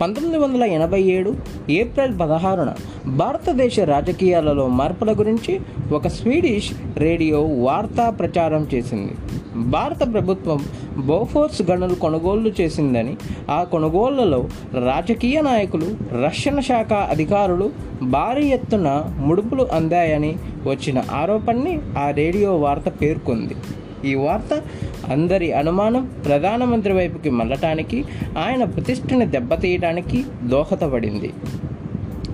పంతొమ్మిది వందల ఎనభై ఏడు ఏప్రిల్ పదహారున భారతదేశ రాజకీయాలలో మార్పుల గురించి ఒక స్వీడిష్ రేడియో వార్తా ప్రచారం చేసింది. భారత ప్రభుత్వం బోఫోర్స్ గనులు కొనుగోలు చేసిందని ఆ కొనుగోళ్ళలో రాజకీయ నాయకులు రక్షణ శాఖ అధికారులు భారీ ఎత్తున ముడుపులు అందాయని వచ్చిన ఆరోపణని ఆ రేడియో వార్త పేర్కొంది. ఈ వార్త అందరి అనుమానం ప్రధానమంత్రి వైపుకి మళ్ళటానికి ఆయన ప్రతిష్టని దెబ్బతీయడానికి దోహదపడింది.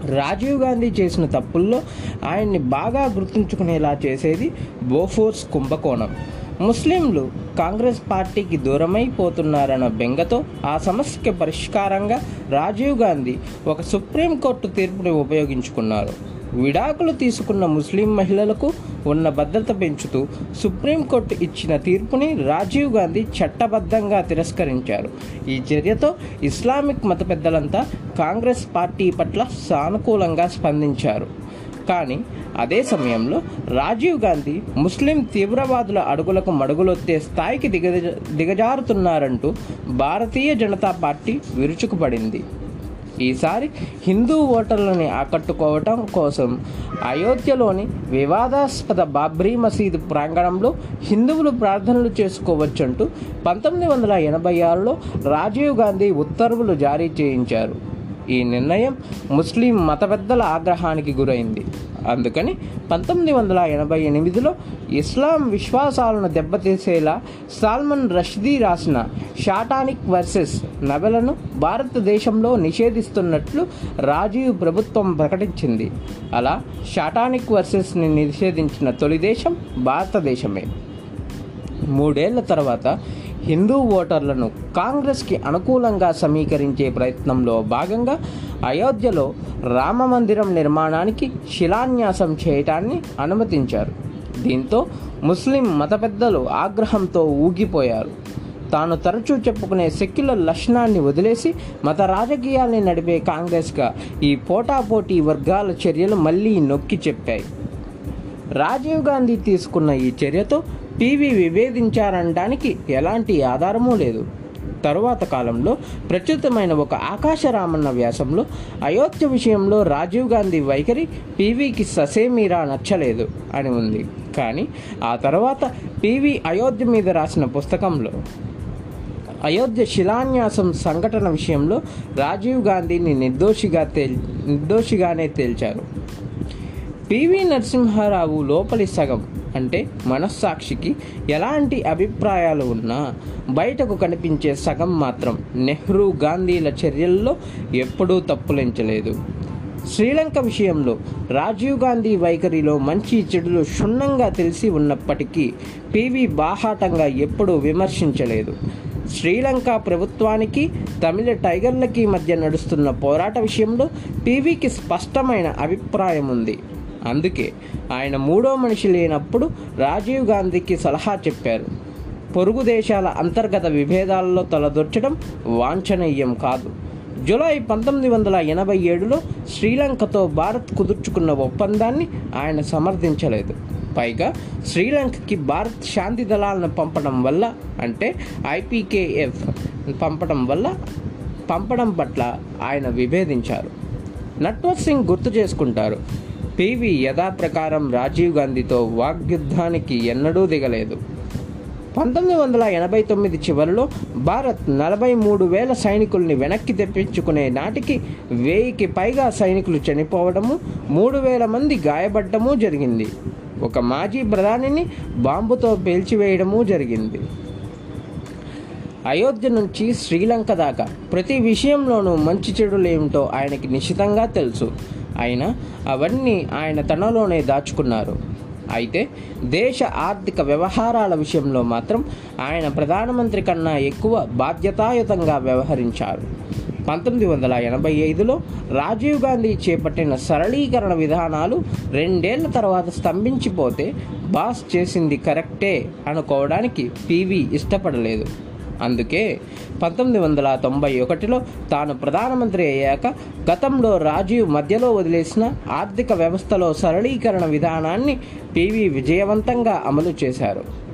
రాజీవ్ గాంధీ చేసిన తప్పుల్లో ఆయన్ని బాగా గుర్తుంచుకునేలా చేసేది బోఫోర్స్ కుంభకోణం. ముస్లింలు కాంగ్రెస్ పార్టీకి దూరమైపోతున్నారన్న బెంగతో ఆ సమస్యకి పరిష్కారంగా రాజీవ్ గాంధీ ఒక సుప్రీంకోర్టు తీర్పుని ఉపయోగించుకున్నారు. విడాకులు తీసుకున్న ముస్లిం మహిళలకు ఉన్న భద్రత పెంచుతూ సుప్రీంకోర్టు ఇచ్చిన తీర్పుని రాజీవ్ గాంధీ చట్టబద్ధంగా తిరస్కరించారు. ఈ చర్యతో ఇస్లామిక్ మత పెద్దలంతా కాంగ్రెస్ పార్టీ పట్ల సానుకూలంగా స్పందించారు. కానీ అదే సమయంలో రాజీవ్ గాంధీ ముస్లిం తీవ్రవాదుల అడుగులకు మడుగులొత్తే స్థాయికి దిగ దిగజారుతున్నారంటూ భారతీయ జనతా పార్టీ విరుచుకుపడింది. ఈసారి హిందూ ఓటర్లని ఆకట్టుకోవటం కోసం అయోధ్యలోని వివాదాస్పద బాబ్రీ మసీదు ప్రాంగణంలో హిందువులు ప్రార్థనలు చేసుకోవచ్చంటూ పంతొమ్మిది వందల ఎనభై ఆరులో రాజీవ్ గాంధీ ఉత్తర్వులు జారీ చేయించారు. ఈ నిర్ణయం ముస్లిం మత పెద్దల ఆగ్రహానికి గురైంది. అందుకని పంతొమ్మిది వందల ఎనభై ఎనిమిదిలో ఇస్లాం విశ్వాసాలను దెబ్బతీసేలా సాల్మన్ రష్దీ రాసిన షాటానిక్ వర్సెస్ నవలను భారతదేశంలో నిషేధిస్తున్నట్లు రాజీవ్ ప్రభుత్వం ప్రకటించింది. అలా షాటానిక్ వర్సెస్ని నిషేధించిన తొలి దేశం భారతదేశమే. మూడేళ్ళ తర్వాత హిందూ ఓటర్లను కాంగ్రెస్కి అనుకూలంగా సమీకరించే ప్రయత్నంలో భాగంగా అయోధ్యలో రామ మందిరం నిర్మాణానికి శిలాన్యాసం చేయటాన్ని అనుమతించారు. దీంతో ముస్లిం మత పెద్దలు ఆగ్రహంతో ఊగిపోయారు. తాను తరచూ చెప్పుకునే సెక్యులర్ లక్షణాన్ని వదిలేసి మత రాజకీయాల్ని నడిపే కాంగ్రెస్గా ఈ పోటాపోటీ వర్గాల చర్యలు మళ్ళీ నొక్కి చెప్పాయి. రాజీవ్ గాంధీ తీసుకున్న ఈ చర్యతో పివి విభేదించారనడానికి ఎలాంటి ఆధారమూ లేదు. తరువాత కాలంలో ప్రచురితమైన ఒక ఆకాశరామన్న వ్యాసంలో అయోధ్య విషయంలో రాజీవ్ గాంధీ వైఖరి పీవీకి ససేమీరా నచ్చలేదు అని ఉంది. కానీ ఆ తర్వాత పీవీ అయోధ్య మీద రాసిన పుస్తకంలో అయోధ్య శిలాన్యాసం సంఘటన విషయంలో రాజీవ్ గాంధీని నిర్దోషిగా తేల్ నిర్దోషిగానే తేల్చారు. పివి నరసింహారావు లోపలి సగం అంటే మనస్సాక్షికి ఎలాంటి అభిప్రాయాలు ఉన్నా బయటకు కనిపించే సగం మాత్రం నెహ్రూ గాంధీల చర్యల్లో ఎప్పుడూ తప్పులించలేదు. శ్రీలంక విషయంలో రాజీవ్ గాంధీ వైఖరిలో మంచి చెడులు క్షుణ్ణంగా తెలిసి ఉన్నప్పటికీ పివి బాహాటంగా ఎప్పుడూ విమర్శించలేదు. శ్రీలంక ప్రభుత్వానికి తమిళ టైగర్లకి మధ్య నడుస్తున్న పోరాట విషయంలో పీవీకి స్పష్టమైన అభిప్రాయం ఉంది అందుకే ఆయన మూడో మనిషి లేనప్పుడు రాజీవ్ గాంధీకి సలహా చెప్పారు. పొరుగు దేశాల అంతర్గత విభేదాలలో తలదొచ్చడం వాంఛనీయం కాదు. జూలై పంతొమ్మిది వందల ఎనభై ఏడులో శ్రీలంకతో భారత్ కుదుర్చుకున్న ఒప్పందాన్ని ఆయన సమర్థించలేదు. పైగా శ్రీలంకకి భారత్ శాంతి దళాలను పంపడం వల్ల అంటే ఐపీకేఎఫ్ పంపడం వల్ల పంపడం పట్ల ఆయన విభేదించారు. నట్వర్ సింగ్ గుర్తు చేసుకుంటారు పివి యథాప్రకారం రాజీవ్ గాంధీతో వాగ్యుద్ధానికి ఎన్నడూ దిగలేదు. పంతొమ్మిది వందల ఎనభై తొమ్మిది చివరిలో భారత్ నలభై మూడు వేల సైనికుల్ని వెనక్కి తెప్పించుకునే నాటికి వెయ్యికి పైగా సైనికులు చనిపోవడము మూడు వేల మంది గాయపడ్డము జరిగింది. ఒక మాజీ ప్రధానిని బాంబుతో పేల్చివేయడము జరిగింది. అయోధ్య నుంచి శ్రీలంక దాకా ప్రతి విషయంలోనూ మంచి చెడులేమిటో ఆయనకి నిశ్చితంగా తెలుసు. అయినా అవన్నీ ఆయన తనలోనే దాచుకున్నారు. అయితే దేశ ఆర్థిక వ్యవహారాల విషయంలో మాత్రం ఆయన ప్రధానమంత్రి కన్నా ఎక్కువ బాధ్యతాయుతంగా వ్యవహరించారు. పంతొమ్మిది వందల ఎనభై ఐదులో రాజీవ్ గాంధీ చేపట్టిన సరళీకరణ విధానాలు రెండేళ్ళ తర్వాత స్తంభించిపోతే బాస్ చేసింది కరెక్టే అనుకోవడానికి పీవీ ఇష్టపడలేదు. అందుకే పంతొమ్మిది వందల తొంభై ఒకటిలో తాను ప్రధానమంత్రి అయ్యాక గతంలో రాజీవ్ మధ్యలో వదిలేసిన ఆర్థిక వ్యవస్థలో సరళీకరణ విధానాన్ని పివి విజయవంతంగా అమలు చేశారు.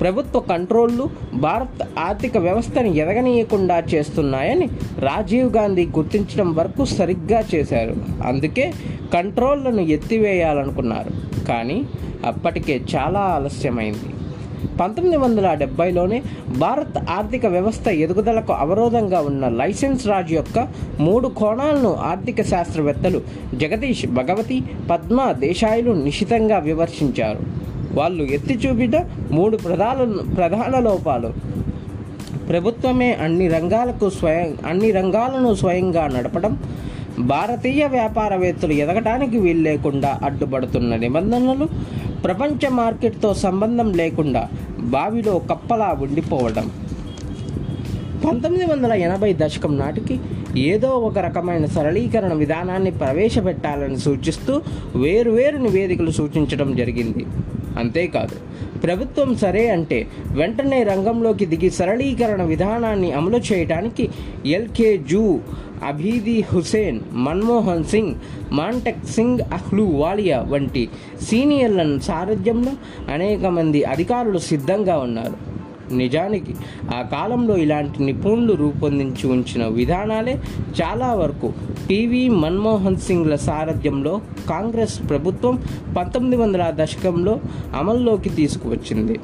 ప్రభుత్వ కంట్రోళ్ళు భారత్ ఆర్థిక వ్యవస్థను ఎదగనీయకుండా చేస్తున్నాయని రాజీవ్ గాంధీ గుర్తించడం వరకు సరిగ్గా చేశారు. అందుకే కంట్రోళ్ళను ఎత్తివేయాలనుకున్నారు. కానీ అప్పటికే చాలా ఆలస్యమైంది. పంతొమ్మిది వందల డెబ్బైలోనే భారత్ ఆర్థిక వ్యవస్థ ఎదుగుదలకు అవరోధంగా ఉన్న లైసెన్స్ రాజ్ యొక్క మూడు కోణాలను ఆర్థిక శాస్త్రవేత్తలు జగదీష్ భగవతి పద్మ దేశాయులు నిశితంగా విమర్శించారు. వాళ్ళు ఎత్తి చూపిన మూడు ప్రధాన ప్రధాన లోపాలు. ప్రభుత్వమే అన్ని రంగాలకు స్వయం అన్ని రంగాలను స్వయంగా నడపడం భారతీయ వ్యాపారవేత్తలు ఎదగటానికి వీలు లేకుండా అడ్డుపడుతున్న నిబంధనలు ప్రపంచ మార్కెట్తో సంబంధం లేకుండా బావిలో కప్పలా ఉండిపోవడం. పంతొమ్మిది వందల ఎనభై దశకం నాటికి ఏదో ఒక రకమైన సరళీకరణ విధానాన్ని ప్రవేశపెట్టాలని సూచిస్తూ వేరువేరు నివేదికలు సూచించడం జరిగింది. అంతేకాదు. ప్రభుత్వం సరే అంటే వెంటనే రంగంలోకి దిగి సరళీకరణ విధానాన్ని అమలు చేయడానికి ఎల్కే జూ అబీది హుసేన్ మన్మోహన్ సింగ్ మాంటెక్ సింగ్ అహ్లూ వాలియా వంటి సీనియర్లను సారథ్యంలో అనేక మంది అధికారులు సిద్ధంగా ఉన్నారు. నిజానికి ఆ కాలంలో ఇలాంటి నిపుణులు రూపొందించి ఉంచిన విధానాలే చాలా వరకు టీవీ మన్మోహన్ సింగ్ల సారథ్యంలో కాంగ్రెస్ ప్రభుత్వం పంతొమ్మిది వందల దశకంలో అమల్లోకి తీసుకువచ్చింది.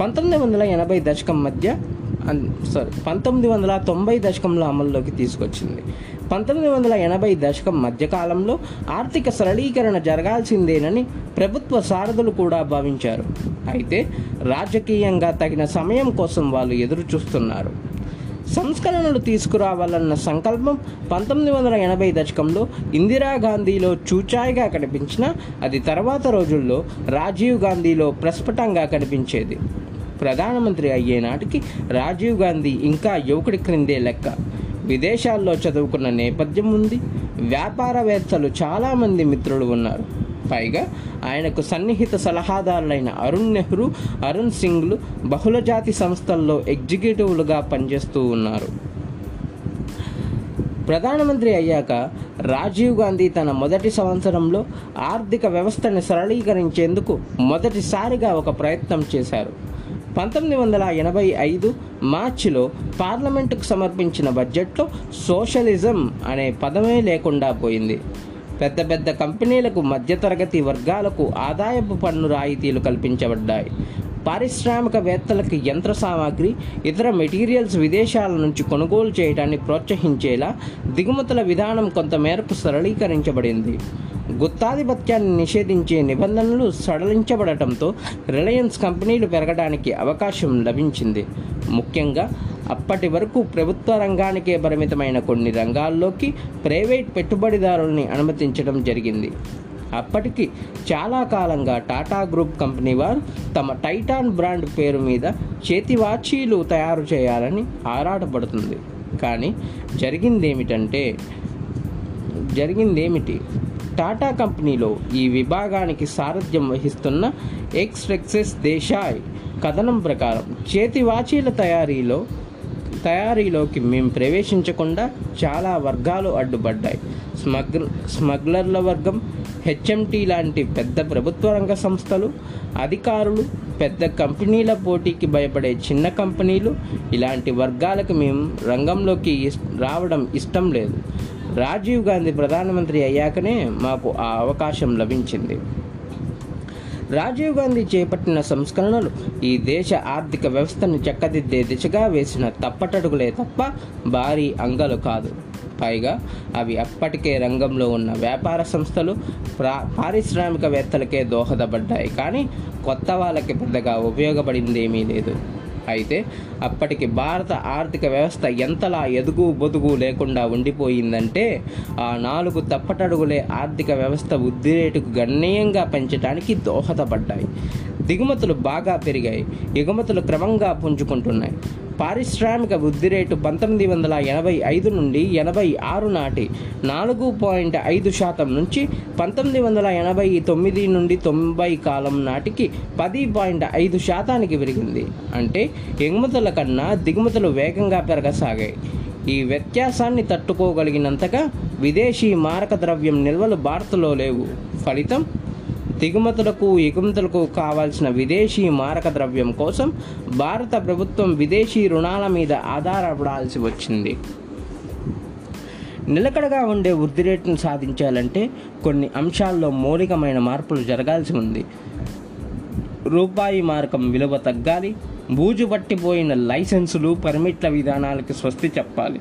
పంతొమ్మిది వందల ఎనభై దశకం మధ్య సారీ పంతొమ్మిది వందల తొంభై దశకంలో అమల్లోకి తీసుకొచ్చింది. పంతొమ్మిది వందల ఎనభై దశకం మధ్యకాలంలో ఆర్థిక సరళీకరణ జరగాల్సిందేనని ప్రభుత్వ సారథులు కూడా భావించారు. అయితే రాజకీయంగా తగిన సమయం కోసం వాళ్ళు ఎదురు చూస్తున్నారు సంస్కరణలు తీసుకురావాలన్న సంకల్పం పంతొమ్మిది వందల ఎనభై దశకంలో ఇందిరాగాంధీలో చూచాయిగా కనిపించిన అది తర్వాత రోజుల్లో రాజీవ్ గాంధీలో ప్రస్ఫుటంగా కనిపించేది. ప్రధానమంత్రి అయ్యే నాటికి రాజీవ్ గాంధీ ఇంకా యువకుడి క్రిందే లెక్క. విదేశాల్లో చదువుకున్న నేపథ్యం ఉంది. వ్యాపారవేత్తలు చాలామంది మిత్రులు ఉన్నారు. పైగా ఆయనకు సన్నిహిత సలహాదారులైన అరుణ్ నెహ్రూ అరుణ్ సింగ్లు బహుళజాతి సంస్థల్లో ఎగ్జిక్యూటివ్లుగా పనిచేస్తూ ఉన్నారు. ప్రధానమంత్రి అయ్యాక రాజీవ్ గాంధీ తన మొదటి సంవత్సరంలో ఆర్థిక వ్యవస్థను సరళీకరించేందుకు మొదటిసారిగా ఒక ప్రయత్నం చేశారు. పంతొమ్మిది వందల ఎనభై ఐదు మార్చిలో పార్లమెంటుకు సమర్పించిన బడ్జెట్లో సోషలిజం అనే పదమే లేకుండా పోయింది. పెద్ద పెద్ద కంపెనీలకు మధ్యతరగతి వర్గాలకు ఆదాయపు పన్ను రాయితీలు కల్పించబడ్డాయి. పారిశ్రామికవేత్తలకు యంత్ర సామాగ్రి ఇతర మెటీరియల్స్ విదేశాల నుంచి కొనుగోలు చేయడాన్ని ప్రోత్సహించేలా దిగుమతుల విధానం కొంతమేరకు సరళీకరించబడింది. గుత్తాధిపత్యాన్ని నిషేధించే నిబంధనలు సడలించబడటంతో రిలయన్స్ కంపెనీలు పెరగడానికి అవకాశం లభించింది. ముఖ్యంగా అప్పటి వరకు ప్రభుత్వ రంగానికే పరిమితమైన కొన్ని రంగాల్లోకి ప్రైవేట్ పెట్టుబడిదారుల్ని అనుమతించడం జరిగింది. అప్పటికి చాలా కాలంగా టాటా గ్రూప్ కంపెనీ వారు తమ టైటాన్ బ్రాండ్ పేరు మీద చేతివాచీలు తయారు చేయాలని ఆరాటపడుతుంది. కానీ జరిగిందేమిటంటే జరిగిందేమిటి? టాటా కంపెనీలో ఈ విభాగానికి సారథ్యం వహిస్తున్న ఎక్స్ రెక్సెస్ దేశాయ్. కథనం ప్రకారం చేతి వాచీల తయారీలో తయారీలోకి మేము ప్రవేశించకుండా చాలా వర్గాలు అడ్డుపడ్డాయి. స్మగ్ల స్మగ్లర్ల వర్గం హెచ్ఎంటీ లాంటి పెద్ద ప్రభుత్వ రంగ సంస్థలు అధికారులు పెద్ద కంపెనీల పోటీకి భయపడే చిన్న కంపెనీలు ఇలాంటి వర్గాలకు మేము రంగంలోకి ఇస్- రావడం ఇష్టం లేదు. రాజీవ్ గాంధీ ప్రధానమంత్రి అయ్యాకనే మాకు ఆ అవకాశం లభించింది. రాజీవ్ గాంధీ చేపట్టిన సంస్కరణలు ఈ దేశ ఆర్థిక వ్యవస్థను చక్కదిద్దే దిశగా వేసిన తప్పటడుగులే తప్ప భారీ అంగలు కాదు. పైగా అవి అప్పటికే రంగంలో ఉన్న వ్యాపార సంస్థలు ప్రా పారిశ్రామికవేత్తలకే దోహదపడ్డాయి. కానీ కొత్త వాళ్ళకి పెద్దగా ఉపయోగపడిందేమీ లేదు. అయితే అప్పటికి భారత ఆర్థిక వ్యవస్థ ఎంతలా ఎదుగు బొదుగు లేకుండా ఉండిపోయిందంటే ఆ నాలుగు తప్పటడుగులే ఆర్థిక వ్యవస్థ వృద్ధి రేటుకు గణనీయంగా పెంచడానికి దోహదపడ్డాయి. దిగుమతులు బాగా పెరిగాయి. ఎగుమతులు క్రమంగా పుంజుకుంటున్నాయి. పారిశ్రామిక వృద్ధి రేటు పంతొమ్మిది వందల ఎనభై ఐదు నుండి ఎనభై ఆరు నాటి నాలుగు పాయింట్ ఐదు శాతం నుంచి పంతొమ్మిది వందల ఎనభై తొమ్మిది నుండి తొంభై కాలం నాటికి పది పాయింట్ ఐదు శాతానికి పెరిగింది. అంటే ఎగుమతుల కన్నా దిగుమతులు వేగంగా పెరగసాగాయి. ఈ వ్యత్యాసాన్ని తట్టుకోగలిగినంతగా విదేశీ మారక ద్రవ్యం నిల్వలు భారత్లో లేవు. ఫలితం దిగుమతులకు ఎగుమతులకు కావాల్సిన విదేశీ మారక ద్రవ్యం కోసం భారత ప్రభుత్వం విదేశీ రుణాల మీద ఆధారపడాల్సి వచ్చింది. నిలకడగా ఉండే వృద్ధి రేటును సాధించాలంటే కొన్ని అంశాల్లో మౌలికమైన మార్పులు జరగాల్సి ఉంది. రూపాయి మార్కం విలువ తగ్గాలి బూజు పట్టిపోయిన లైసెన్సులు పర్మిట్ల విధానాలకు స్వస్తి చెప్పాలి.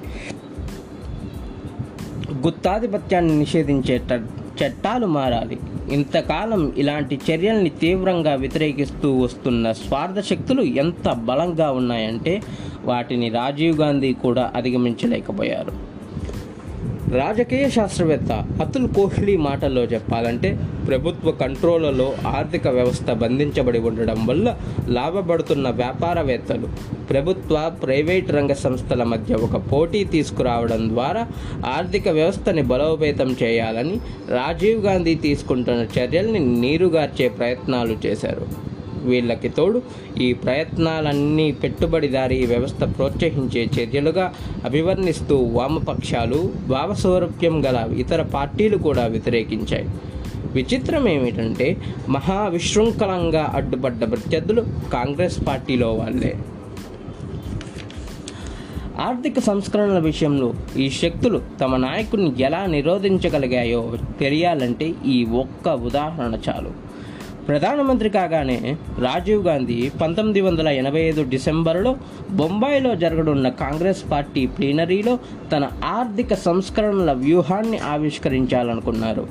గుత్తాధిపత్యాన్ని నిషేధించేట చట్టాలు మారాలి. ఇంతకాలం ఇలాంటి చర్యల్ని తీవ్రంగా వ్యతిరేకిస్తూ వస్తున్న స్వార్థ శక్తులు ఎంత బలంగా ఉన్నాయంటే వాటిని రాజీవ్ గాంధీ కూడా అధిగమించలేకపోయారు. రాజకీయ శాస్త్రవేత్త అతుల్ కోహ్లీ మాటల్లో చెప్పాలంటే ప్రభుత్వ కంట్రోలలో ఆర్థిక వ్యవస్థ బంధించబడి ఉండడం వల్ల లాభపడుతున్న వ్యాపారవేత్తలు ప్రభుత్వ ప్రైవేట్ రంగ సంస్థల మధ్య ఒక పోటీ తీసుకురావడం ద్వారా ఆర్థిక వ్యవస్థని బలోపేతం చేయాలని రాజీవ్ గాంధీ తీసుకుంటున్న చర్యల్ని నీరుగార్చే ప్రయత్నాలు చేశారు. వీళ్ళకి తోడు ఈ ప్రయత్నాలన్నీ పెట్టుబడిదారీ వ్యవస్థ ప్రోత్సహించే చర్యలుగా అభివర్ణిస్తూ వామపక్షాలు భావస్వరూప్యం గల ఇతర పార్టీలు కూడా వ్యతిరేకించాయి. విచిత్రం ఏమిటంటే మహా విశృంఖలంగా అడ్డుపడ్డ ప్రత్యర్థులు కాంగ్రెస్ పార్టీలో వాళ్ళే. ఆర్థిక సంస్కరణల విషయంలో ఈ శక్తులు తమ నాయకుడిని ఎలా నిరోధించగలిగాయో తెలియాలంటే ఈ ఒక్క ఉదాహరణ చాలు. ప్రధానమంత్రి కాగానే రాజీవ్ గాంధీ పంతొమ్మిది వందల ఎనభై ఐదు డిసెంబర్లో బొంబాయిలో జరగనున్న కాంగ్రెస్ పార్టీ ప్లీనరీలో తన ఆర్థిక సంస్కరణల వ్యూహాన్ని ఆవిష్కరించాలనుకున్నారు.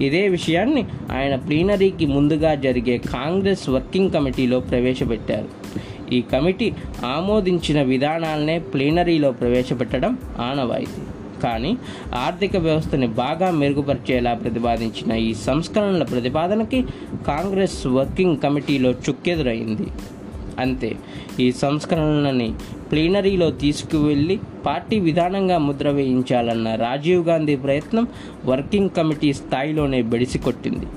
ఇదే విషయాన్ని ఆయన ప్లీనరీకి ముందుగా జరిగే కాంగ్రెస్ వర్కింగ్ కమిటీలో ప్రవేశపెట్టారు. ఈ కమిటీ ఆమోదించిన విధానాలనే ప్లీనరీలో ప్రవేశపెట్టడం ఆనవాయితీ. కానీ ఆర్థిక వ్యవస్థని బాగా మెరుగుపరిచేలా ప్రతిపాదించిన ఈ సంస్కరణల ప్రతిపాదనకి కాంగ్రెస్ వర్కింగ్ కమిటీలో చుక్కెదురైంది. అంతే ఈ సంస్కరణలని ప్లీనరీలో తీసుకువెళ్ళి పార్టీ విధానంగా ముద్ర వేయించాలన్న రాజీవ్ గాంధీ ప్రయత్నం వర్కింగ్ కమిటీ స్థాయిలోనే బెడిసికొట్టింది.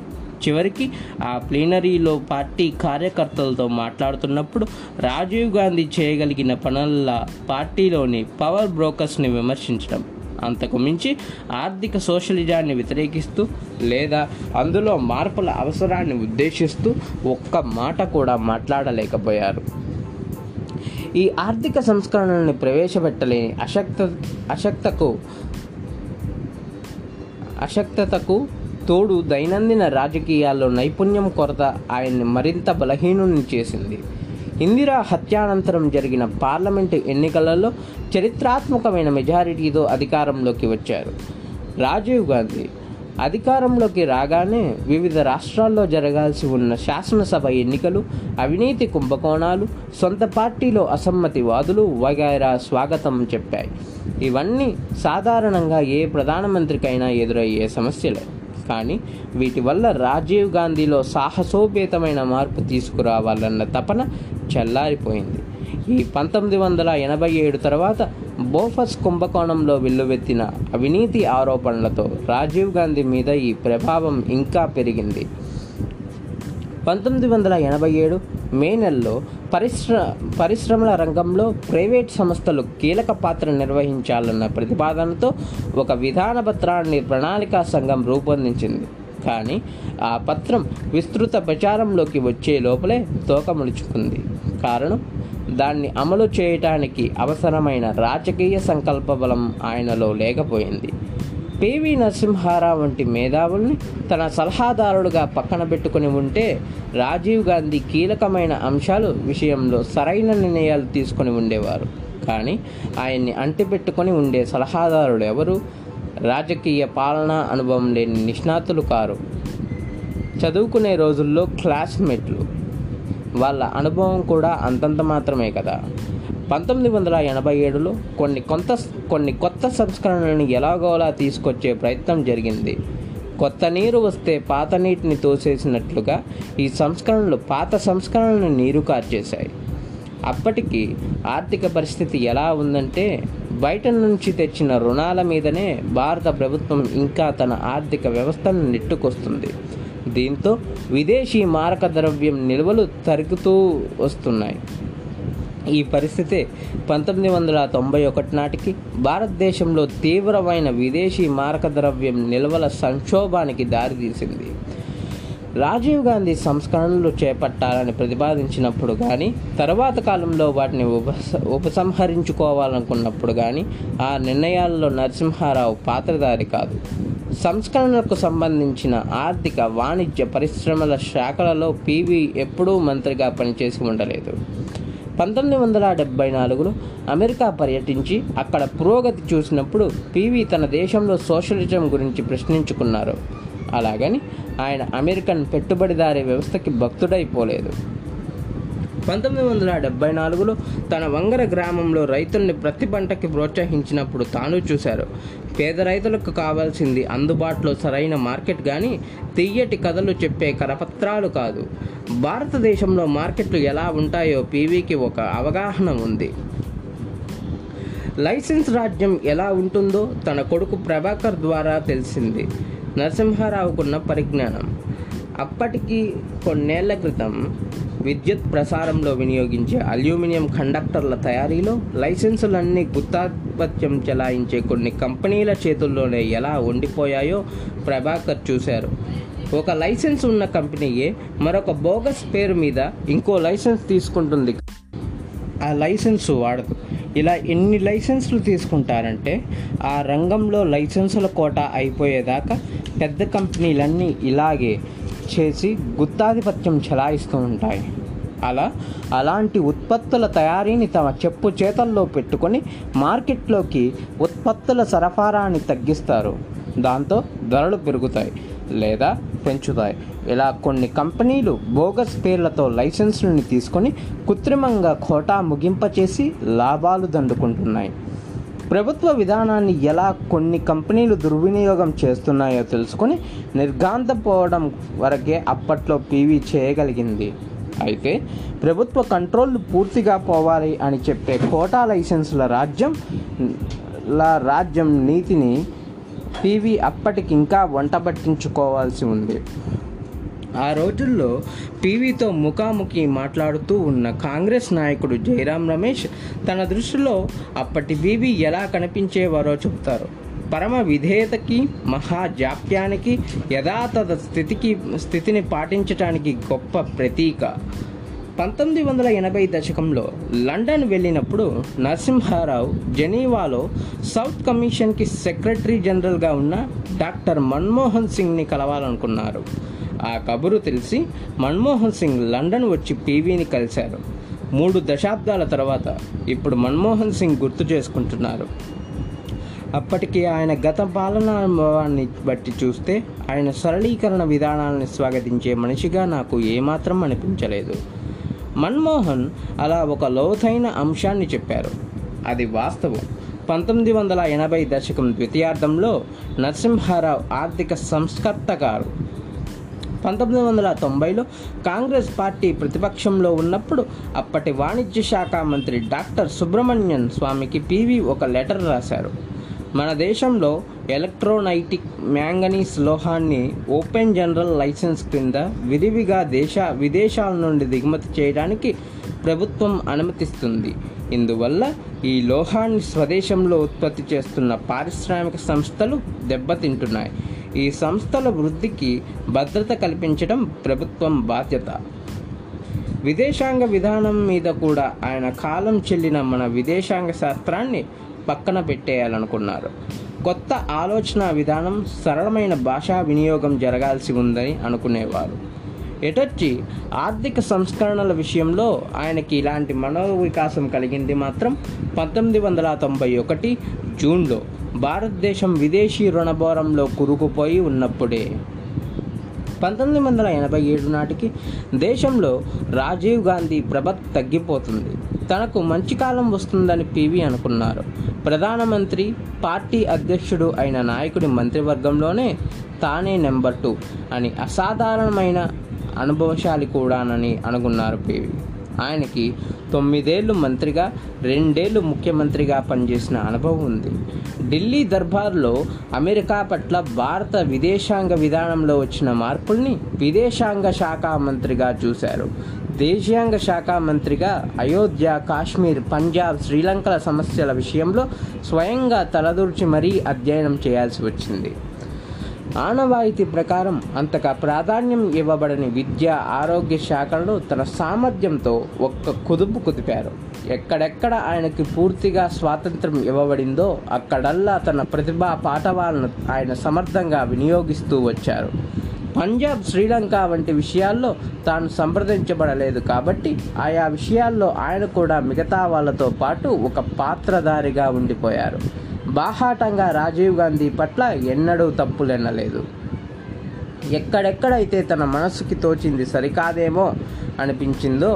చివరికి ఆ ప్లీనరీలో పార్టీ కార్యకర్తలతో మాట్లాడుతున్నప్పుడు రాజీవ్ గాంధీ చేయగలిగిన పనుల పార్టీలోని పవర్ బ్రోకర్స్ని విమర్శించడం. అంతకు మించి ఆర్థిక సోషలిజాన్ని వ్యతిరేకిస్తూ లేదా అందులో మార్పుల అవసరాన్ని ఉద్దేశిస్తూ ఒక్క మాట కూడా మాట్లాడలేకపోయారు. ఈ ఆర్థిక సంస్కరణలను ప్రవేశపెట్టలేని అశక్త అశక్తకు అశక్తతకు తోడు దైనందిన రాజకీయాల్లో నైపుణ్యం కొరత ఆయన్ని మరింత బలహీనుని చేసింది. ఇందిరా హత్యానంతరం జరిగిన పార్లమెంటు ఎన్నికలలో చరిత్రాత్మకమైన మెజారిటీతో అధికారంలోకి వచ్చారు. రాజీవ్ గాంధీ అధికారంలోకి రాగానే వివిధ రాష్ట్రాల్లో జరగాల్సి ఉన్న శాసనసభ ఎన్నికలు అవినీతి కుంభకోణాలు సొంత పార్టీలో అసమ్మతివాదులు వగైరా స్వాగతం చెప్పాయి. ఇవన్నీ సాధారణంగా ఏ ప్రధానమంత్రికైనా ఎదురయ్యే సమస్యలే. కానీ వీటి వల్ల రాజీవ్ గాంధీలో సాహసోపేతమైన మార్పు తీసుకురావాలన్న తపన చల్లారిపోయింది. ఈ పంతొమ్మిది వందల ఎనభై ఏడు తర్వాత బోఫస్ కుంభకోణంలో వెల్లువెత్తిన అవినీతి ఆరోపణలతో రాజీవ్ గాంధీ మీద ఈ ప్రభావం ఇంకా పెరిగింది. పంతొమ్మిది వందల ఎనభై ఏడు మే నెలలో పరిశ్ర పరిశ్రమల రంగంలో ప్రైవేట్ సంస్థలు కీలక పాత్ర నిర్వహించాలన్న ప్రతిపాదనతో ఒక విధాన పత్రాన్ని ప్రణాళికా సంఘం రూపొందించింది. కానీ ఆ పత్రం విస్తృత ప్రచారంలోకి వచ్చే లోపలే తోకములుచుకుంది కారణం? దాన్ని అమలు చేయటానికి అవసరమైన రాజకీయ సంకల్ప బలం ఆయనలో లేకపోయింది. పివి నరసింహారావు వంటి మేధావుల్ని తన సలహాదారుడుగా పక్కన పెట్టుకుని ఉంటే రాజీవ్ గాంధీ కీలకమైన అంశాలు విషయంలో సరైన నిర్ణయాలు తీసుకొని ఉండేవారు. కానీ ఆయన్ని అంటిపెట్టుకొని ఉండే సలహాదారుడు ఎవరు? రాజకీయ పాలనా అనుభవం లేని నిష్ణాతులు కారు. చదువుకునే రోజుల్లో క్లాస్మేట్లు. వాళ్ళ అనుభవం కూడా అంతంత మాత్రమే కదా. పంతొమ్మిది వందల ఎనభై ఏడులో కొన్ని కొంత కొన్ని కొత్త సంస్కరణలను ఎలాగోలా తీసుకొచ్చే ప్రయత్నం జరిగింది. కొత్త నీరు వస్తే పాత నీటిని తోసేసినట్లుగా ఈ సంస్కరణలు పాత సంస్కరణలను నీరు కార్చేశాయి. అప్పటికి ఆర్థిక పరిస్థితి ఎలా ఉందంటే బయట నుంచి తెచ్చిన రుణాల మీదనే భారత ప్రభుత్వం ఇంకా తన ఆర్థిక వ్యవస్థను నెట్టుకొస్తుంది. దీంతో విదేశీ మారక ద్రవ్యం నిల్వలు తరుగుతూ వస్తున్నాయి. ఈ పరిస్థితి పంతొమ్మిది వందల తొంభై ఒకటి నాటికి భారతదేశంలో తీవ్రమైన విదేశీ మారక ద్రవ్యం నిల్వల సంక్షోభానికి దారితీసింది రాజీవ్ గాంధీ సంస్కరణలు చేపట్టాలని ప్రతిపాదించినప్పుడు కానీ తర్వాత కాలంలో వాటిని ఉపస ఉపసంహరించుకోవాలనుకున్నప్పుడు కానీ ఆ నిర్ణయాల్లో నరసింహారావు పాత్రధారి కాదు. సంస్కరణలకు సంబంధించిన ఆర్థిక వాణిజ్య పరిశ్రమల శాఖలలో పీవీ ఎప్పుడూ మంత్రిగా పనిచేసి ఉండలేదు. పంతొమ్మిది వందల డెబ్బై నాలుగులో అమెరికా పర్యటించి అక్కడ పురోగతి చూసినప్పుడు పివి తన దేశంలో సోషలిజం గురించి ప్రశ్నించుకున్నారు. అలాగని ఆయన అమెరికన్ పెట్టుబడిదారీ వ్యవస్థకి భక్తుడైపోలేదు. పంతొమ్మిది వందల డెబ్బై నాలుగులో తన వంగర గ్రామంలో రైతుల్ని ప్రతి పంటకి ప్రోత్సహించినప్పుడు తాను చూశారు. పేద రైతులకు కావాల్సింది అందుబాటులో సరైన మార్కెట్ కానీ తియ్యటి కథలు చెప్పే కరపత్రాలు కాదు. భారతదేశంలో మార్కెట్లు ఎలా ఉంటాయో పీవీకి ఒక అవగాహన ఉంది. లైసెన్స్ రాజ్యం ఎలా ఉంటుందో తన కొడుకు ప్రభాకర్ ద్వారా తెలిసింది. నరసింహారావుకున్న పరిజ్ఞానం. అప్పటికి కొన్నేళ్ళ క్రితం విద్యుత్ ప్రసారంలో వినియోగించే అల్యూమినియం కండక్టర్ల తయారీలో లైసెన్సులన్నీ గుత్తాధిపత్యం చెలాయించే కొన్ని కంపెనీల చేతుల్లోనే ఎలా ఉండిపోయాయో ప్రభాకర్ చూశారు. ఒక లైసెన్స్ ఉన్న కంపెనీయే మరొక బోగస్ పేరు మీద ఇంకో లైసెన్స్ తీసుకుంటుంది. ఆ లైసెన్స్ వాడదు. ఇలా ఎన్ని లైసెన్సులు తీసుకుంటారంటే ఆ రంగంలో లైసెన్సుల కోట అయిపోయేదాకా పెద్ద కంపెనీలన్నీ ఇలాగే చేసి గుత్తాధిపత్యం చెలాయిస్తూ ఉంటాయి. అలా అలాంటి ఉత్పత్తుల తయారీని తమ చెప్పు చేతల్లో పెట్టుకొని మార్కెట్లోకి ఉత్పత్తుల సరఫరాని తగ్గిస్తారు. దాంతో ధరలు పెరుగుతాయి లేదా పెంచుతాయి. ఇలా కొన్ని కంపెనీలు బోగస్ పేర్లతో లైసెన్సులని తీసుకొని కృత్రిమంగా ఖోటా ముగింపచేసి లాభాలు దండుకుంటున్నాయి. ప్రభుత్వ విధానాన్ని ఎలా కొన్ని కంపెనీలు దుర్వినియోగం చేస్తున్నాయో తెలుసుకొని నిర్గాంతపోవడం వరకే అప్పట్లో పీవీ చేయగలిగింది. అయితే ప్రభుత్వ కంట్రోల్ పూర్తిగా పోవాలి అని చెప్పే కోటా లైసెన్సుల రాజ్యం ల రాజ్యం నీతిని పీవీ అప్పటికి ఇంకా వంటబట్టించుకోవాల్సి ఉంది. ఆ రోజుల్లో పీవీతో ముఖాముఖి మాట్లాడుతూ ఉన్న కాంగ్రెస్ నాయకుడు జయరాం రమేష్ తన దృష్టిలో అప్పటి పీవీ ఎలా కనిపించేవారో చెబుతారు. పరమ విధేయతకి మహాజాప్యానికి యథాతథ స్థితికి స్థితిని పాటించటానికి గొప్ప ప్రతీక. పంతొమ్మిది వందల ఎనభై దశకంలో లండన్ వెళ్ళినప్పుడు నరసింహారావు జెనీవాలో సౌత్ కమిషన్కి సెక్రటరీ జనరల్గా ఉన్న డాక్టర్ మన్మోహన్ సింగ్ని కలవాలనుకున్నారు. ఆ కబురు తెలిసి మన్మోహన్ సింగ్ లండన్ వచ్చి పీవీని కలిశారు. మూడు దశాబ్దాల తర్వాత ఇప్పుడు మన్మోహన్ సింగ్ గుర్తు చేసుకుంటున్నారు. అప్పటికి ఆయన గత పాలనా అనుభవాన్ని బట్టి చూస్తే ఆయన సరళీకరణ విధానాలను స్వాగతించే మనిషిగా నాకు ఏమాత్రం అనిపించలేదు. మన్మోహన్ అలా ఒక లోతైన అంశాన్ని చెప్పారు. అది వాస్తవం. పంతొమ్మిది వందల ఎనభై దశకం ద్వితీయార్థంలో నరసింహారావు ఆర్థిక సంస్కర్త గారు పంతొమ్మిది వందల తొంభైలో కాంగ్రెస్ పార్టీ ప్రతిపక్షంలో ఉన్నప్పుడు అప్పటి వాణిజ్య శాఖ మంత్రి డాక్టర్ సుబ్రహ్మణ్యన్ స్వామికి పీవీ ఒక లెటర్ రాశారు. మన దేశంలో ఎలక్ట్రోనైటిక్ మ్యాంగనీస్ లోహాన్ని ఓపెన్ జనరల్ లైసెన్స్ క్రింద విరివిగా దేశ విదేశాల నుండి దిగుమతి చేయడానికి ప్రభుత్వం అనుమతిస్తుంది. ఇందువల్ల ఈ లోహాన్ని స్వదేశంలో ఉత్పత్తి చేస్తున్న పారిశ్రామిక సంస్థలు దెబ్బతింటున్నాయి. ఈ సంస్థల వృద్ధికి భద్రత కల్పించడం ప్రభుత్వం బాధ్యత. విదేశాంగ విధానం మీద కూడా ఆయన కాలం చెల్లిన మన విదేశాంగ శాస్త్రాన్ని పక్కన పెట్టేయాలనుకున్నారు. కొత్త ఆలోచన విధానం సరళమైన భాషా వినియోగం జరగాల్సి ఉందని అనుకునేవారు. ఎటొచ్చి ఆర్థిక సంస్కరణల విషయంలో ఆయనకి ఇలాంటి మనోవికాసం కలిగింది మాత్రం పంతొమ్మిది వందల తొంభై ఒకటి జూన్లో భారతదేశం విదేశీ రుణభారంలో కురుకుపోయి ఉన్నప్పుడే. పంతొమ్మిది వందల ఎనభై ఏడు నాటికి దేశంలో రాజీవ్ గాంధీ ప్రభ తగ్గిపోతుంది. తనకు మంచి కాలం వస్తుందని పివి అనుకున్నారు. ప్రధానమంత్రి పార్టీ అధ్యక్షుడు అయిన నాయకుడి మంత్రివర్గంలోనే తానే నెంబర్ టూ అని అసాధారణమైన అనుభవశాలి కూడానని అనుకున్నారు పివి. ఆయనకి తొమ్మిదేళ్ళు మంత్రిగా రెండేళ్ళు ముఖ్యమంత్రిగా పనిచేసిన అనుభవం ఉంది. ఢిల్లీ దర్బార్లో అమెరికా పట్ల భారత విదేశాంగ విధానంలో వచ్చిన మార్పుల్ని విదేశాంగ శాఖ మంత్రిగా చూశారు. దేశీయాంగ శాఖ మంత్రిగా అయోధ్య కాశ్మీర్ పంజాబ్ శ్రీలంకల సమస్యల విషయంలో స్వయంగా తలదూర్చి మరీ అధ్యయనం చేయాల్సి వచ్చింది. ఆనవాయితీ ప్రకారం అంతగా ప్రాధాన్యం ఇవ్వబడని విద్య ఆరోగ్య శాఖలను తన సామర్థ్యంతో ఒక్క కుదుపు కుదిపారు. ఎక్కడెక్కడ ఆయనకి పూర్తిగా స్వాతంత్రం ఇవ్వబడిందో అక్కడల్లా తన ప్రతిభా పాఠవాలను ఆయన సమర్థంగా వినియోగిస్తూ వచ్చారు. పంజాబ్ శ్రీలంక వంటి విషయాల్లో తాను సంప్రదించబడలేదు కాబట్టి ఆయా విషయాల్లో ఆయన కూడా మిగతా వాళ్ళతో పాటు ఒక పాత్రధారిగా ఉండిపోయారు. బాహాటంగా రాజీవ్ గాంధీ పట్ల ఎన్నడూ తప్పులెన్నలేదు ఎక్కడెక్కడైతే తన మనసుకి తోచింది సరికాదేమో అనిపించిందో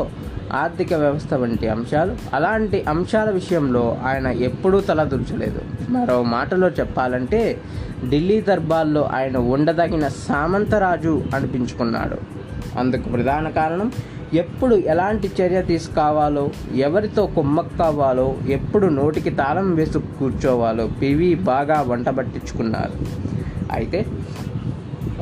ఆర్థిక వ్యవస్థ వంటి అంశాలు అలాంటి అంశాల విషయంలో ఆయన ఎప్పుడూ తలదూర్చలేదు మరో మాటలో చెప్పాలంటే ఢిల్లీ దర్బార్లో ఆయన ఉండదగిన సామంతరాజు అనిపించుకున్నాడు. అందుకు ప్రధాన కారణం ఎప్పుడు ఎలాంటి చర్య తీసుకోవాలో ఎవరితో కుమ్మక్కవ్వాలో ఎప్పుడు నోటికి తాళం వేసి కూర్చోవాలో పివి బాగా వంట పట్టించుకున్నారు. అయితే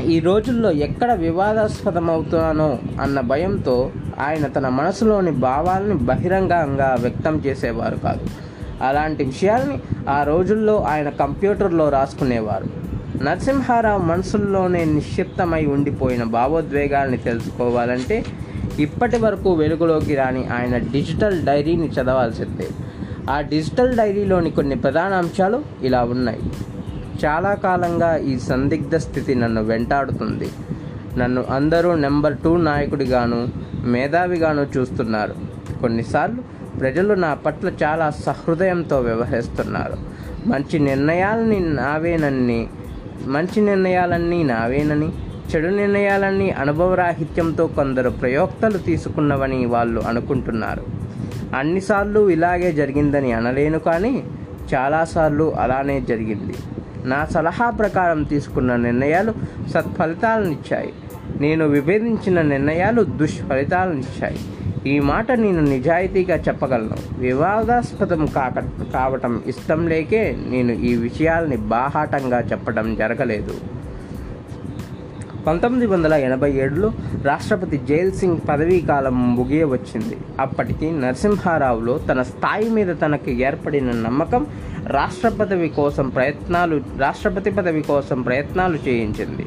ఈ రోజుల్లో ఎక్కడ వివాదాస్పదమవుతానో అన్న భయంతో ఆయన తన మనసులోని భావాలను బహిరంగంగా వ్యక్తం చేసేవారు కాదు. అలాంటి విషయాల్ని ఆ రోజుల్లో ఆయన కంప్యూటర్లో రాసుకునేవారు. నరసింహారావు మనసుల్లోనే నిక్షిప్తమై ఉండిపోయిన భావోద్వేగాల్ని తెలుసుకోవాలంటే ఇప్పటి వరకు వెలుగులోకి రాని ఆయన డిజిటల్ డైరీని చదవాల్సిందే. ఆ డిజిటల్ డైరీలోని కొన్ని ప్రధాన అంశాలు ఇలా ఉన్నాయి. చాలా కాలంగా ఈ సందిగ్ధ స్థితి నన్ను వెంటాడుతుంది. నన్ను అందరూ నెంబర్ టూ నాయకుడిగాను మేధావిగాను చూస్తున్నారు. కొన్నిసార్లు ప్రజలు నా పట్ల చాలా సహృదయంతో వ్యవహరిస్తున్నారు. మంచి నిర్ణయాలని నావేనని మంచి నిర్ణయాలన్నీ నావేనని చెడు నిర్ణయాలన్నీ అనుభవరాహిత్యంతో కొందరు ప్రయోక్తలు తీసుకున్నవని వాళ్ళు అనుకుంటున్నారు. అన్నిసార్లు ఇలాగే జరిగిందని అనలేను కానీ చాలాసార్లు అలానే జరిగింది. నా సలహా ప్రకారం తీసుకున్న నిర్ణయాలు సత్ఫలితాలనిచ్చాయి. నేను విభేదించిన నిర్ణయాలు దుష్ఫలితాలనిచ్చాయి. ఈ మాట నేను నిజాయితీగా చెప్పగలను. వివాదాస్పదం కాక కావటం ఇష్టం లేకే నేను ఈ విషయాల్ని బాహాటంగా చెప్పడం జరగలేదు. పంతొమ్మిది వందల ఎనభై ఏడులో రాష్ట్రపతి జైల్ సింగ్ పదవీ కాలం ముగియవచ్చింది అప్పటికి నరసింహారావులో తన స్థాయి మీద తనకు ఏర్పడిన నమ్మకం రాష్ట్రపతి కోసం ప్రయత్నాలు రాష్ట్రపతి పదవి కోసం ప్రయత్నాలు చేయించింది.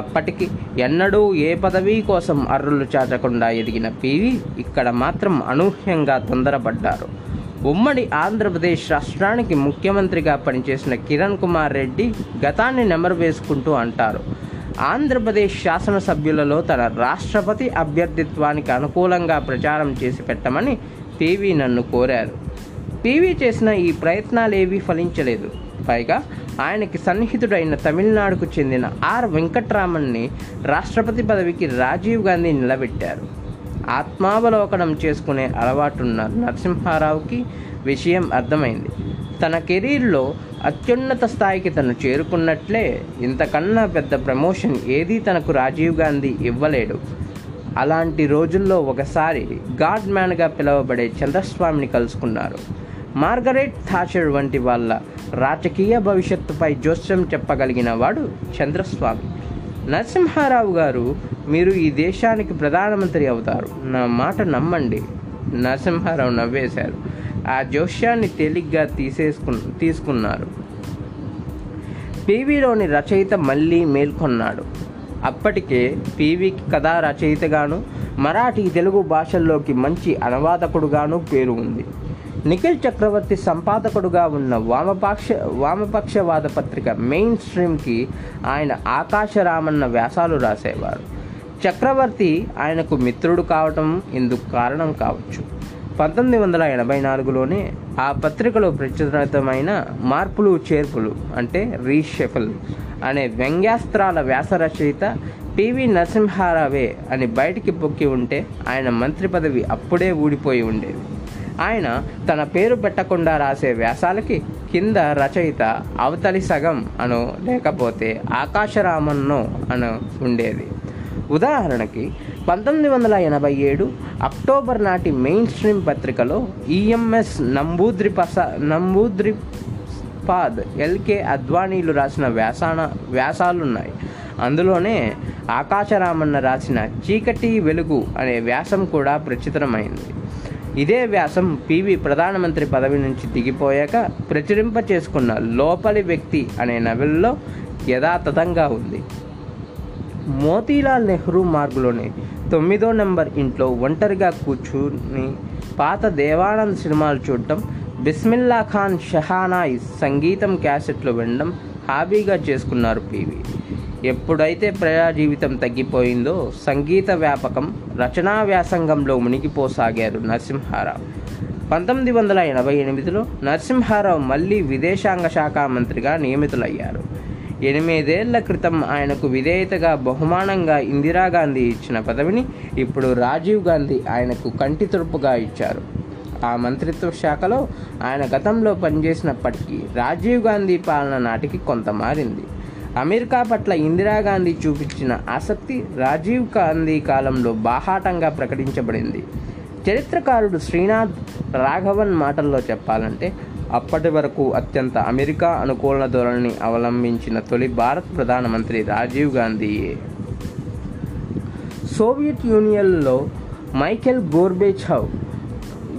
అప్పటికి ఎన్నడూ ఏ పదవి కోసం అర్రులు చాచకుండా ఎదిగిన పివి ఇక్కడ మాత్రం అనూహ్యంగా తొందరపడ్డారు. ఉమ్మడి ఆంధ్రప్రదేశ్ రాష్ట్రానికి ముఖ్యమంత్రిగా పనిచేసిన కిరణ్ కుమార్ రెడ్డి గతాన్ని నెమరు వేసుకుంటూ అంటారు. ఆంధ్రప్రదేశ్ శాసనసభ్యులలో తన రాష్ట్రపతి అభ్యర్థిత్వానికి అనుకూలంగా ప్రచారం చేసి పెట్టమని పీవీ నన్ను కోరారు. పీవీ చేసిన ఈ ప్రయత్నాలేవీ ఫలించలేదు. పైగా ఆయనకి సన్నిహితుడైన తమిళనాడుకు చెందిన ఆర్ వెంకట్రామన్ని రాష్ట్రపతి పదవికి రాజీవ్ గాంధీ నిలబెట్టారు. ఆత్మావలోకనం చేసుకునే అలవాటున్న నరసింహారావుకి విషయం అర్థమైంది. తన కెరీర్లో అత్యున్నత స్థాయికి తను చేరుకున్నట్లే ఇంతకన్నా పెద్ద ప్రమోషన్ ఏదీ తనకు రాజీవ్ గాంధీ ఇవ్వలేడు. అలాంటి రోజుల్లో ఒకసారి గాడ్ మ్యాన్గా పిలువబడే చంద్రస్వామిని కలుసుకున్నారు. మార్గరెట్ థాచర్ వంటి వాళ్ళ రాజకీయ భవిష్యత్తుపై జోస్యం చెప్పగలిగిన వాడు చంద్రస్వామి. నరసింహారావు గారు మీరు ఈ దేశానికి ప్రధానమంత్రి అవుతారు. నా మాట నమ్మండి. నరసింహారావు నవ్వేశారు. ఆ జోష్యాన్ని తేలిగ్గా తీసేసుకు తీసుకున్నారు. పీవీలోని రచయిత మళ్ళీ మేల్కొన్నాడు. అప్పటికే పీవీకి కథా రచయితగాను మరాఠీ తెలుగు భాషల్లోకి మంచి అనువాదకుడుగాను పేరు ఉంది. నిఖిల్ చక్రవర్తి సంపాదకుడుగా ఉన్న వామపక్ష వామపక్షవాద పత్రిక మెయిన్ స్ట్రీమ్కి ఆయన ఆకాశరామన్న వ్యాసాలు రాసేవారు. చక్రవర్తి ఆయనకు మిత్రుడు కావటం ఇందుకు కారణం కావచ్చు. పంతొమ్మిది వందల ఎనభై నాలుగులోనే ఆ పత్రికలో ప్రచురితమైన మార్పులు చేర్పులు అంటే రీషెఫల్ అనే వ్యంగ్యాస్త్రాల వ్యాస రచయిత పివి నరసింహారావే అని బయటికి పొక్కి ఉంటే ఆయన మంత్రి పదవి అప్పుడే ఊడిపోయి ఉండేది. ఆయన తన పేరు పెట్టకుండా రాసే వ్యాసాలకి కింద రచయిత అవతలి సగం అను లేకపోతే ఆకాశరామన్నో అను ఉండేది. ఉదాహరణకి పంతొమ్మిది వందల ఎనభై ఏడు అక్టోబర్ నాటి మెయిన్ స్ట్రీమ్ పత్రికలో ఈఎంఎస్ నంబూద్రి పస నంబూద్రి పాద్ ఎల్కే అద్వానీలు రాసిన వ్యాసాన వ్యాసాలున్నాయి. అందులోనే ఆకాశరామన్న రాసిన చీకటి వెలుగు అనే వ్యాసం కూడా ప్రచురమైంది ఇదే వ్యాసం పివి ప్రధానమంత్రి పదవి నుంచి దిగిపోయాక ప్రచురింప చేసుకున్న లోపలి వ్యక్తి అనే నవల్లో యథాతథంగా ఉంది. మోతీలాల్ నెహ్రూ మార్గులోని తొమ్మిదో నెంబర్ ఇంట్లో ఒంటరిగా కూర్చుని పాత దేవానంద్ సినిమాలు చూడటం బిస్మిల్లా ఖాన్ షహానాయి సంగీతం క్యాసెట్లు వినడం హాబీగా చేసుకున్నారు పివి. ఎప్పుడైతే ప్రజా జీవితం తగ్గిపోయిందో సంగీత వ్యాపకం రచనా వ్యాసంగంలో మునిగిపోసాగారు నరసింహారావు. పంతొమ్మిది వందల ఎనభై ఎనిమిదిలో నరసింహారావు మళ్ళీ విదేశాంగ శాఖ మంత్రిగా నియమితులయ్యారు. ఎనిమిదేళ్ళ క్రితం ఆయనకు విధేయతగా బహుమానంగా ఇందిరాగాంధీ ఇచ్చిన పదవిని ఇప్పుడు రాజీవ్ గాంధీ ఆయనకు కంటి తుడుపుగా ఇచ్చారు. ఆ మంత్రిత్వ శాఖలో ఆయన గతంలో పనిచేసినప్పటికీ రాజీవ్ గాంధీ పాలన నాటికి కొంత మారింది. అమెరికా పట్ల ఇందిరాగాంధీ చూపించిన ఆసక్తి రాజీవ్ గాంధీ కాలంలో బాహాటంగా ప్రకటించబడింది. చరిత్రకారుడు శ్రీనాథ్ రాఘవన్ మాటల్లో చెప్పాలంటే అప్పటి వరకు అత్యంత అమెరికా అనుకూల ధోరణిని అవలంబించిన తొలి భారత్ ప్రధానమంత్రి రాజీవ్ గాంధీయే సోవియట్ యూనియన్లో మైకెల్ గోర్బేచవ్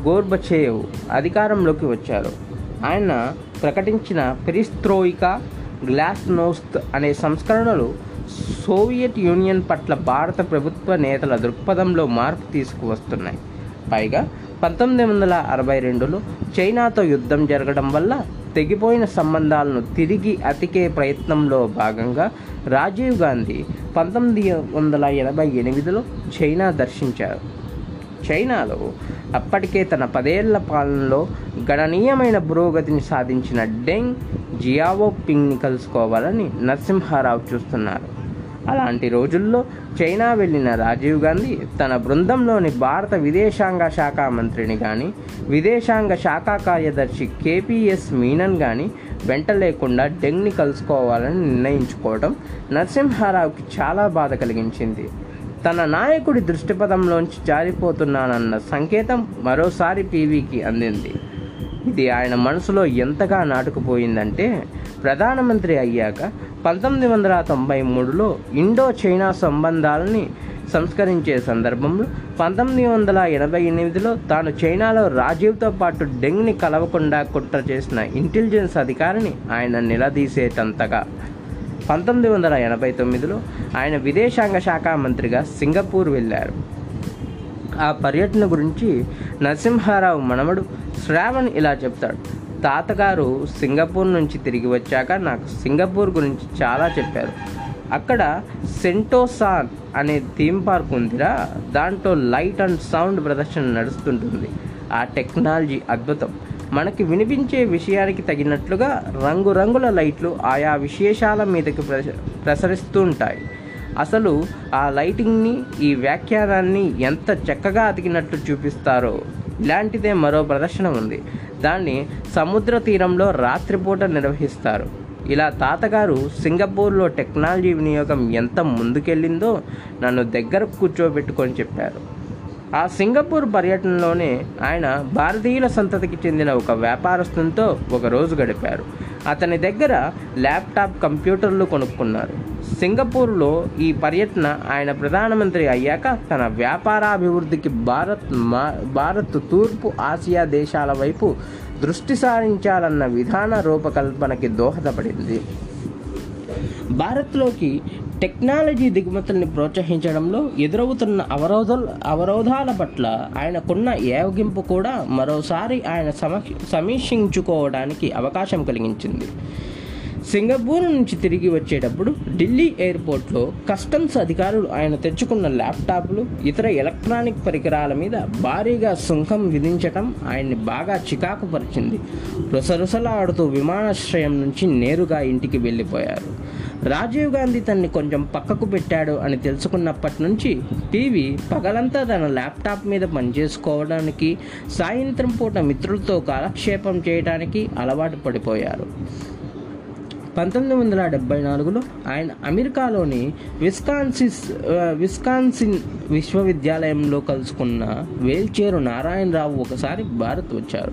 గోర్బచేవ్ అధికారంలోకి వచ్చారు. ఆయన ప్రకటించిన పెరిస్త్రోయికా గ్లాస్నోస్త్ అనే సంస్కరణలు సోవియట్ యూనియన్ పట్ల భారత ప్రభుత్వ నేతల దృక్పథంలో మార్పు తీసుకువస్తున్నాయి. పైగా పంతొమ్మిది వందల అరవై రెండులో చైనాతో యుద్ధం జరగడం వల్ల తెగిపోయిన సంబంధాలను తిరిగి అతికే ప్రయత్నంలో భాగంగా రాజీవ్ గాంధీ పంతొమ్మిది వందల ఎనభై ఎనిమిదిలో చైనా దర్శించారు. చైనాలో అప్పటికే తన పదేళ్ళ పాలనలో గణనీయమైన పురోగతిని సాధించిన డెంగ్ జియావో పింగ్ని కలుసుకోవాలని నరసింహారావు చూస్తున్నారు. అలాంటి రోజుల్లో చైనా వెళ్ళిన రాజీవ్ గాంధీ తన బృందంలోని భారత విదేశాంగ శాఖ మంత్రిని కానీ విదేశాంగ శాఖ కార్యదర్శి కేపీఎస్ మీనన్ కానీ వెంట లేకుండా డెంగ్ని కలుసుకోవాలని నిర్ణయించుకోవడం నరసింహారావుకి చాలా బాధ కలిగించింది. తన నాయకుడి దృష్టిపథంలోంచి జారిపోతున్నానన్న సంకేతం మరోసారి పీవీకి అందింది. ఇది ఆయన మనసులో ఎంతగా నాటుకుపోయిందంటే ప్రధానమంత్రి అయ్యాక పంతొమ్మిది వందల తొంభై మూడులో ఇండో చైనా సంబంధాలని సంస్కరించే సందర్భంలో పంతొమ్మిది వందల ఎనభై ఎనిమిదిలో తాను చైనాలో రాజీవ్తో పాటు డెంగ్ని కలవకుండా కుట్ర చేసిన ఇంటెలిజెన్స్ అధికారిని ఆయన నిలదీసేటంతగా. పంతొమ్మిది వందల ఎనభై తొమ్మిదిలో ఆయన విదేశాంగ శాఖ మంత్రిగా సింగపూర్ వెళ్ళారు. ఆ పర్యటన గురించి నరసింహారావు మనవడు శ్రావణ్ ఇలా చెప్తాడు. తాతగారు సింగపూర్ నుంచి తిరిగి వచ్చాక నాకు సింగపూర్ గురించి చాలా చెప్పారు. అక్కడ సెంటోసాన్ అనే థీమ్ పార్క్ ఉందిరా. దాంట్లో లైట్ అండ్ సౌండ్ ప్రదర్శన నడుస్తుంటుంది. ఆ టెక్నాలజీ అద్భుతం. మనకి వినిపించే విషయానికి తగినట్లుగా రంగురంగుల లైట్లు ఆయా విశేషాల మీదకి ప్రస ప్రసరిస్తూ ఉంటాయి అసలు ఆ లైటింగ్ని ఈ వ్యాఖ్యానాన్ని ఎంత చక్కగా అతికినట్లు చూపిస్తారో ఇలాంటిదే మరో ప్రదర్శన ఉంది. దాన్ని సముద్ర తీరంలో రాత్రిపూట నిర్వహిస్తారు. ఇలా తాతగారు సింగపూర్లో టెక్నాలజీ వినియోగం ఎంత ముందుకెళ్ళిందో నన్ను దగ్గర కూర్చోబెట్టుకొని చెప్పారు. ఆ సింగపూర్ పర్యటనలోనే ఆయన భారతీయుల సంతతికి చెందిన ఒక వ్యాపారస్తునితో ఒక రోజు గడిపారు. అతని దగ్గర ల్యాప్టాప్ కంప్యూటర్లు కొనుక్కున్నారు. సింగపూర్లో ఈ పర్యటన ఆయన ప్రధానమంత్రి అయ్యాక తన వ్యాపారాభివృద్ధికి భారత్ మా భారత్ తూర్పు ఆసియా దేశాల వైపు దృష్టి సారించాలన్న విధాన రూపకల్పనకి దోహదపడింది. భారత్లోకి టెక్నాలజీ దిగుమతుల్ని ప్రోత్సహించడంలో ఎదురవుతున్న అవరోధాల అవరోధాల పట్ల ఆయనకున్న ఏవగింపు కూడా మరోసారి ఆయన సమ సమీక్షించుకోవడానికి అవకాశం కలిగించింది. సింగపూర్ నుంచి తిరిగి వచ్చేటప్పుడు ఢిల్లీ ఎయిర్పోర్ట్లో కస్టమ్స్ అధికారులు ఆయన తెచ్చుకున్న ల్యాప్టాప్లు ఇతర ఎలక్ట్రానిక్ పరికరాల మీద భారీగా సుంకం విధించటం ఆయన్ని బాగా చికాకు పరిచింది రుసరుసలాడుతూ విమానాశ్రయం నుంచి నేరుగా ఇంటికి వెళ్ళిపోయారు. రాజీవ్ గాంధీ తన్ని కొంచెం పక్కకు పెట్టాడు అని తెలుసుకున్నప్పటి నుంచి టీవీ పగలంతా తన ల్యాప్టాప్ మీద పనిచేసుకోవడానికి సాయంత్రం పూట మిత్రులతో కాలక్షేపం చేయడానికి అలవాటు పడిపోయారు. పంతొమ్మిది వందల డెబ్బై నాలుగులో ఆయన అమెరికాలోని విస్కాన్సిస్ విస్కాన్సిన్ విశ్వవిద్యాలయంలో కలుసుకున్న వేల్చేరు నారాయణరావు ఒకసారి భారత్ వచ్చారు.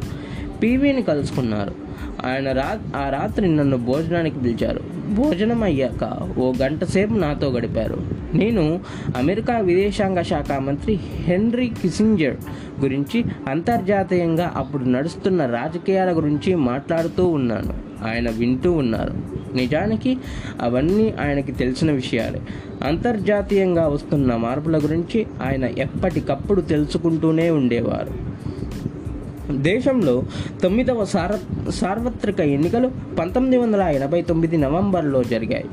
పీవీని కలుసుకున్నారు. ఆయన రా ఆ రాత్రి నన్ను భోజనానికి పిలిచారు. భోజనం అయ్యాక ఓ గంట సేపు నాతో గడిపారు. నేను అమెరికా విదేశాంగ శాఖ మంత్రి హెన్రీ కిసింజర్ గురించి అంతర్జాతీయంగా అప్పుడు నడుస్తున్న రాజకీయాల గురించి మాట్లాడుతూ ఉన్నాను. ఆయన వింటూ ఉన్నారు. నిజానికి అవన్నీ ఆయనకి తెలిసిన విషయాలే. అంతర్జాతీయంగా వస్తున్న మార్పుల గురించి ఆయన ఎప్పటికప్పుడు తెలుసుకుంటూనే ఉండేవారు. దేశంలో తొమ్మిదవ సార సార్వత్రిక ఎన్నికలు పంతొమ్మిది వందల ఎనభై తొమ్మిది నవంబర్లో జరిగాయి.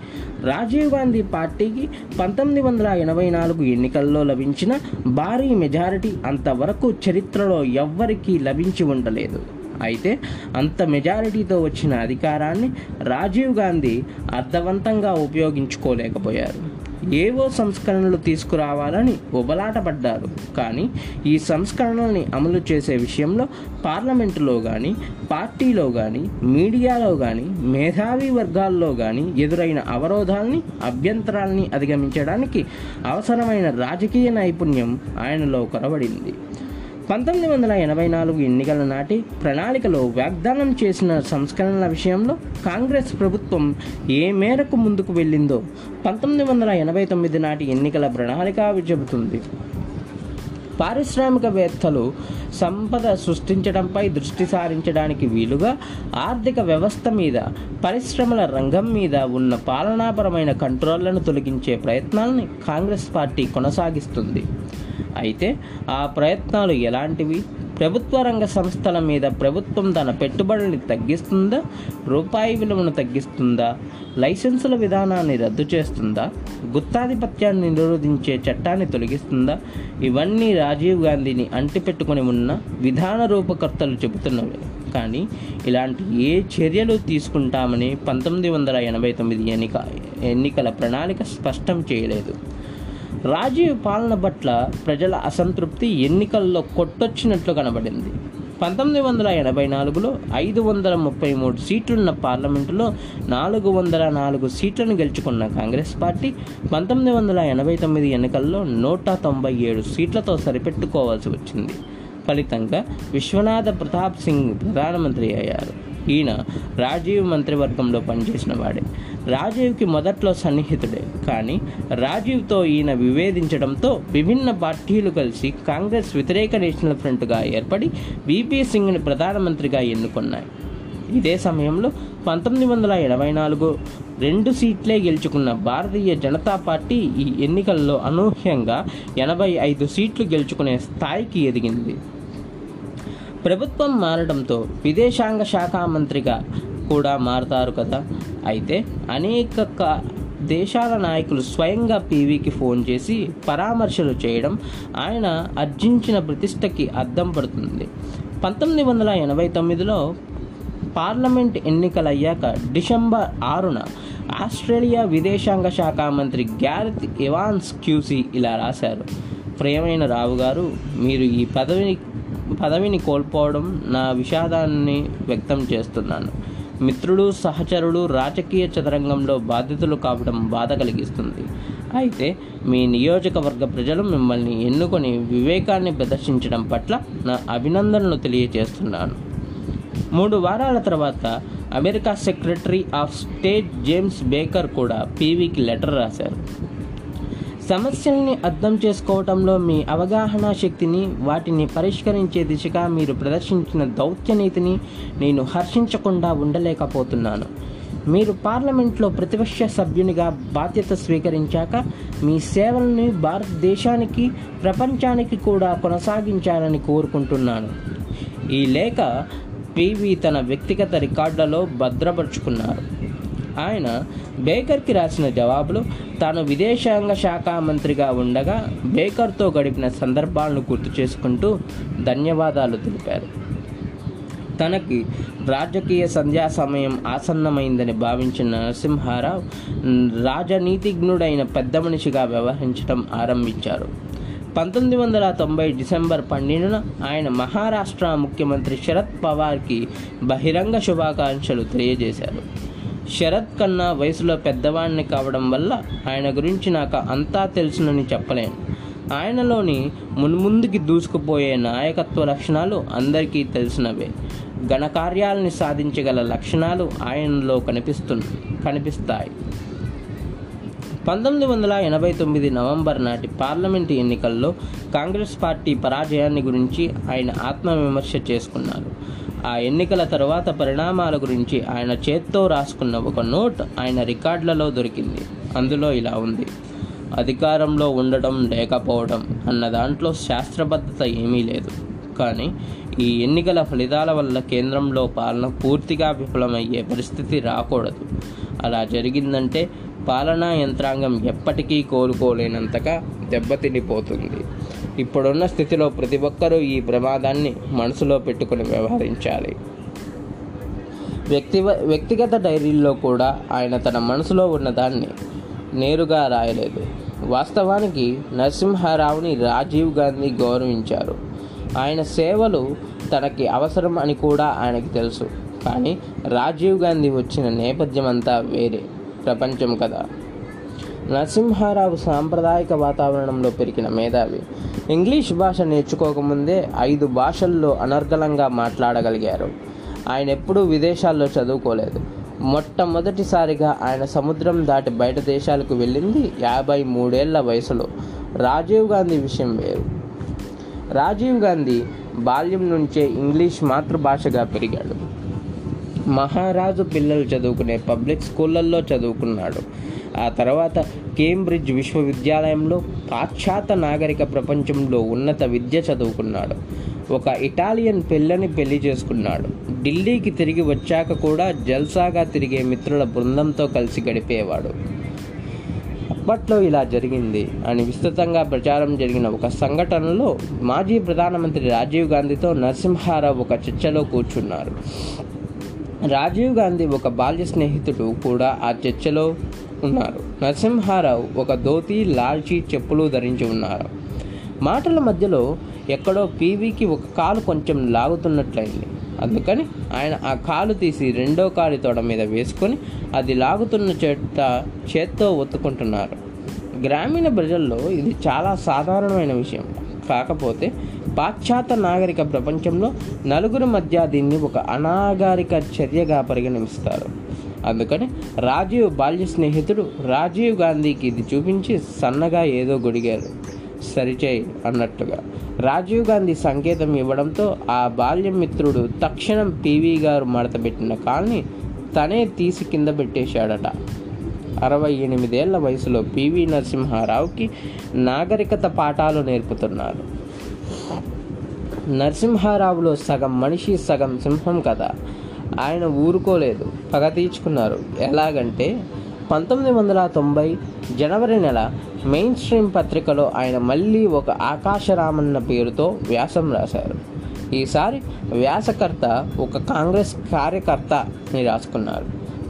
రాజీవ్ గాంధీ పార్టీకి పంతొమ్మిది వందల ఎనభై నాలుగు ఎన్నికల్లో లభించిన భారీ మెజారిటీ అంతవరకు చరిత్రలో ఎవ్వరికీ లభించి ఉండలేదు. అయితే అంత మెజారిటీతో వచ్చిన అధికారాన్ని రాజీవ్ గాంధీ అర్థవంతంగా ఉపయోగించుకోలేకపోయారు. ఏవో సంస్కరణలు తీసుకురావాలని ఉబలాటపడ్డారు కానీ ఈ సంస్కరణల్ని అమలు చేసే విషయంలో పార్లమెంటులో కానీ పార్టీలో కానీ మీడియాలో కానీ మేధావి వర్గాల్లో కానీ ఎదురైన అవరోధాల్ని అభ్యంతరాల్ని అధిగమించడానికి అవసరమైన రాజకీయ నైపుణ్యం ఆయనలో కొరబడింది. పంతొమ్మిది వందల ఎనభై నాలుగు ఎన్నికల నాటి ప్రణాళికలో వాగ్దానం చేసిన సంస్కరణల విషయంలో కాంగ్రెస్ ప్రభుత్వం ఏ మేరకు ముందుకు వెళ్ళిందో పంతొమ్మిది వందల ఎనభై తొమ్మిది నాటి ఎన్నికల ప్రణాళిక చెబుతుంది. పారిశ్రామికవేత్తలు సంపద సృష్టించడంపై దృష్టి సారించడానికి వీలుగా ఆర్థిక వ్యవస్థ మీద పరిశ్రమల రంగం మీద ఉన్న పాలనాపరమైన కంట్రోళ్ళను తొలగించే ప్రయత్నాల్ని కాంగ్రెస్ పార్టీ కొనసాగిస్తుంది. అయితే ఆ ప్రయత్నాలు ఎలాంటివి? ప్రభుత్వ రంగ సంస్థల మీద ప్రభుత్వం తన పెట్టుబడుల్ని తగ్గిస్తుందా? రూపాయి విలువను తగ్గిస్తుందా? లైసెన్సుల విధానాన్ని రద్దు చేస్తుందా? గుత్తాధిపత్యాన్ని నిరోధించే చట్టాన్ని తొలగిస్తుందా? ఇవన్నీ రాజీవ్ గాంధీని అంటిపెట్టుకుని ఉన్న విధాన రూపకర్తలు చెబుతున్నవి. కానీ ఇలాంటి ఏ చర్యలు తీసుకుంటామని పంతొమ్మిది వందల ఎనభై తొమ్మిది ఎన్నిక ఎన్నికల ప్రణాళిక స్పష్టం చేయలేదు. రాజీవ్ పాలన పట్ల ప్రజల అసంతృప్తి ఎన్నికల్లో కొట్టొచ్చినట్లు కనబడింది. పంతొమ్మిది వందల ఎనభై నాలుగులో ఐదు వందల ముప్పై మూడు సీట్లున్న పార్లమెంటులో నాలుగు వందల నాలుగు సీట్లను గెలుచుకున్న కాంగ్రెస్ పార్టీ పంతొమ్మిది వందల ఎనభై తొమ్మిది ఎన్నికల్లో నూట తొంభై ఏడు సీట్లతో సరిపెట్టుకోవాల్సి వచ్చింది. ఫలితంగా విశ్వనాథ ప్రతాప్ సింగ్ ప్రధానమంత్రి అయ్యారు. ఈయన రాజీవ్ మంత్రివర్గంలో పనిచేసిన వాడే. రాజీవ్కి మొదట్లో సన్నిహితుడే. కానీ రాజీవ్తో ఈయన వివేదించడంతో విభిన్న పార్టీలు కలిసి కాంగ్రెస్ వ్యతిరేక నేషనల్ ఫ్రంట్గా ఏర్పడి బీపీ సింగ్ని ప్రధానమంత్రిగా ఎన్నుకున్నాయి. ఇదే సమయంలో పంతొమ్మిది వందల ఎనభై నాలుగు రెండు సీట్లే గెలుచుకున్న భారతీయ జనతా పార్టీ ఈ ఎన్నికల్లో అనూహ్యంగా ఎనభై ఐదు సీట్లు గెలుచుకునే స్థాయికి ఎదిగింది. ప్రభుత్వం మారడంతో విదేశాంగ శాఖ మంత్రిగా కూడా మారతారు కదా. అయితే అనేక దేశాల నాయకులు స్వయంగా పీవీకి ఫోన్ చేసి పరామర్శలు చేయడం ఆయన అర్జించిన ప్రతిష్టకి అద్దం పడుతుంది. పంతొమ్మిది వందల ఎనభై తొమ్మిదిలో పార్లమెంట్ ఎన్నికలయ్యాక డిసెంబర్ ఆరున ఆస్ట్రేలియా విదేశాంగ శాఖ మంత్రి గ్యారెత్ ఇవాన్స్ క్యూసీ ఇలా రాశారు. ప్రియమైన రావు గారు మీరు ఈ పదవిని పదవిని కోల్పోవడం నా విషాదాన్ని వ్యక్తం చేస్తున్నాను. మిత్రుడు సహచరుడు రాజకీయ చదరంగంలో బాధితులు కావడం బాధ కలిగిస్తుంది. అయితే మీ నియోజకవర్గ ప్రజలు మిమ్మల్ని ఎన్నుకొని వివేకాన్ని ప్రదర్శించడం పట్ల నా అభినందనలు తెలియజేస్తున్నాను. మూడు వారాల తర్వాత America secretary of state James Baker కూడా పీవీకి లెటర్ రాశారు. సమస్యల్ని అర్థం చేసుకోవటంలో మీ అవగాహన శక్తిని వాటిని పరిష్కరించే దిశగా మీరు ప్రదర్శించిన దౌత్యనీతిని నేను హర్షించకుండా ఉండలేకపోతున్నాను. మీరు పార్లమెంట్లో ప్రతిపక్ష సభ్యునిగా బాధ్యత స్వీకరించాక మీ సేవల్ని భారతదేశానికి ప్రపంచానికి కూడా కొనసాగించాలని కోరుకుంటున్నాను. ఈ లేఖ పీవీ తన వ్యక్తిగత రికార్డులలో భద్రపరుచుకున్నారు. ఆయన బేకర్కి రాసిన జవాబులో తాను విదేశాంగ శాఖ మంత్రిగా ఉండగా బేకర్తో గడిపిన సందర్భాలను గుర్తు చేసుకుంటూ ధన్యవాదాలు తెలిపారు. తనకి రాజకీయ సంధ్యా సమయం ఆసన్నమైందని భావించిన నరసింహారావు రాజనీతిజ్ఞుడైన పెద్ద మనిషిగా వ్యవహరించడం ఆరంభించారు. పంతొమ్మిది వందల తొంభై డిసెంబర్ పన్నెండున ఆయన మహారాష్ట్ర ముఖ్యమంత్రి శరద్ పవార్కి బహిరంగ శుభాకాంక్షలు తెలియజేశారు. శరత్ కన్నా వయసులో పెద్దవాడిని కావడం వల్ల ఆయన గురించి నాకు అంతా తెలుసునని చెప్పలేను. ఆయనలోని మున్ముందుకి దూసుకుపోయే నాయకత్వ లక్షణాలు అందరికీ తెలిసినవే. ఘనకార్యాలని సాధించగల లక్షణాలు ఆయనలో కనిపిస్తు కనిపిస్తాయి. పంతొమ్మిది వందల ఎనభై తొమ్మిది నవంబర్ నాటి పార్లమెంటు ఎన్నికల్లో కాంగ్రెస్ పార్టీ పరాజయాన్ని గురించి ఆయన ఆత్మవిమర్శ చేసుకున్నారు. ఆ ఎన్నికల తరువాత పరిణామాల గురించి ఆయన చేత్తో రాసుకున్న ఒక నోట్ ఆయన రికార్డులలో దొరికింది. అందులో ఇలా ఉంది. అధికారంలో ఉండడం లేకపోవడం అన్న దాంట్లో శాస్త్రబద్ధత ఏమీ లేదు. కానీ ఈ ఎన్నికల ఫలితాల వల్ల కేంద్రంలో పాలన పూర్తిగా విఫలమయ్యే పరిస్థితి రాకూడదు. అలా జరిగిందంటే పాలనా యంత్రాంగం ఎప్పటికీ కోలుకోలేనంతగా దెబ్బతినిపోతుంది. ఇప్పుడున్న స్థితిలో ప్రతి ఒక్కరూ ఈ ప్రమాదాన్ని మనసులో పెట్టుకుని వ్యవహరించాలి. వ్యక్తి వ్యక్తిగత డైరీల్లో కూడా ఆయన తన మనసులో ఉన్నదాన్ని నేరుగా రాయలేదు. వాస్తవానికి నరసింహారావుని రాజీవ్ గాంధీ గౌరవించారు. ఆయన సేవలు తనకి అవసరం అని కూడా ఆయనకి తెలుసు. కానీ రాజీవ్ గాంధీ వచ్చిన నేపథ్యం అంతా వేరే. ప్రపంచం కదా. నరసింహారావు సాంప్రదాయక వాతావరణంలో పెరిగిన మేధావి. ఇంగ్లీష్ భాష నేర్చుకోకముందే ఐదు భాషల్లో అనర్గళంగా మాట్లాడగలిగారు. ఆయన ఎప్పుడూ విదేశాల్లో చదువుకోలేదు. మొట్టమొదటిసారిగా ఆయన సముద్రం దాటి బయట దేశాలకు వెళ్ళింది యాభై మూడేళ్ళ వయసులో. రాజీవ్ గాంధీ విషయం వేరు. రాజీవ్ గాంధీ బాల్యం నుంచే ఇంగ్లీష్ మాతృభాషగా పెరిగాడు. మహారాజు పిల్లలు చదువుకునే పబ్లిక్ స్కూళ్ళల్లో చదువుకున్నాడు. ఆ తర్వాత కేంబ్రిడ్జ్ విశ్వవిద్యాలయంలో పాశ్చాత్య నాగరిక ప్రపంచంలో ఉన్నత విద్య చదువుకున్నాడు. ఒక ఇటాలియన్ పిల్లని పెళ్ళి చేసుకున్నాడు. ఢిల్లీకి తిరిగి వచ్చాక కూడా జల్సాగా తిరిగే మిత్రుల బృందంతో కలిసి గడిపేవాడు. అప్పట్లో ఇలా జరిగింది అని విస్తృతంగా ప్రచారం జరిగిన ఒక సంఘటనలో మాజీ ప్రధానమంత్రి రాజీవ్ గాంధీతో నరసింహారావు ఒక చర్చలో కూర్చున్నారు. రాజీవ్ గాంధీ ఒక బాల్య స్నేహితుడు కూడా ఆ చర్చలో ఉన్నారు. నరసింహారావు ఒక ధోతి లాల్చీ చెప్పులు ధరించి ఉన్నారు. మాటల మధ్యలో ఎక్కడో పీవీకి ఒక కాలు కొంచెం లాగుతున్నట్లయింది. అందుకని ఆయన ఆ కాలు తీసి రెండో కాలు తోడ మీద వేసుకొని అది లాగుతున్న చేత చేత్తో ఒత్తుకుంటున్నారు. గ్రామీణ ప్రజల్లో ఇది చాలా సాధారణమైన విషయం. కాకపోతే పాశ్చాత్య నాగరిక ప్రపంచంలో నలుగురి మధ్య దీన్ని ఒక అనాగరిక చర్యగా పరిగణిస్తారు. అందుకని రాజీవ్ బాల్య స్నేహితుడు రాజీవ్ గాంధీకి ఇది చూపించి సన్నగా ఏదో గొడిగారు. సరిచేయి అన్నట్టుగా. రాజీవ్ గాంధీ సంకేతం ఇవ్వడంతో ఆ బాల్య మిత్రుడు తక్షణం పీవీ గారు మడతపెట్టిన కాల్ని తనే తీసి కింద పెట్టేశాడట. అరవై ఎనిమిదేళ్ళ వయసులో పివి నరసింహారావుకి నాగరికత పాఠాలు నేర్పుతున్నారు. నరసింహారావులో సగం మనిషి సగం సింహం కదా. ఆయన ఊరుకోలేదు. పగ తీర్చుకున్నారు. ఎలాగంటే పంతొమ్మిది వందల తొంభై జనవరి నెల మెయిన్ స్ట్రీమ్ పత్రికలో ఆయన మళ్ళీ ఒక ఆకాశరామన్న పేరుతో వ్యాసం రాశారు. ఈసారి వ్యాసకర్త ఒక కాంగ్రెస్ కార్యకర్త అని రాసుకున్నారు.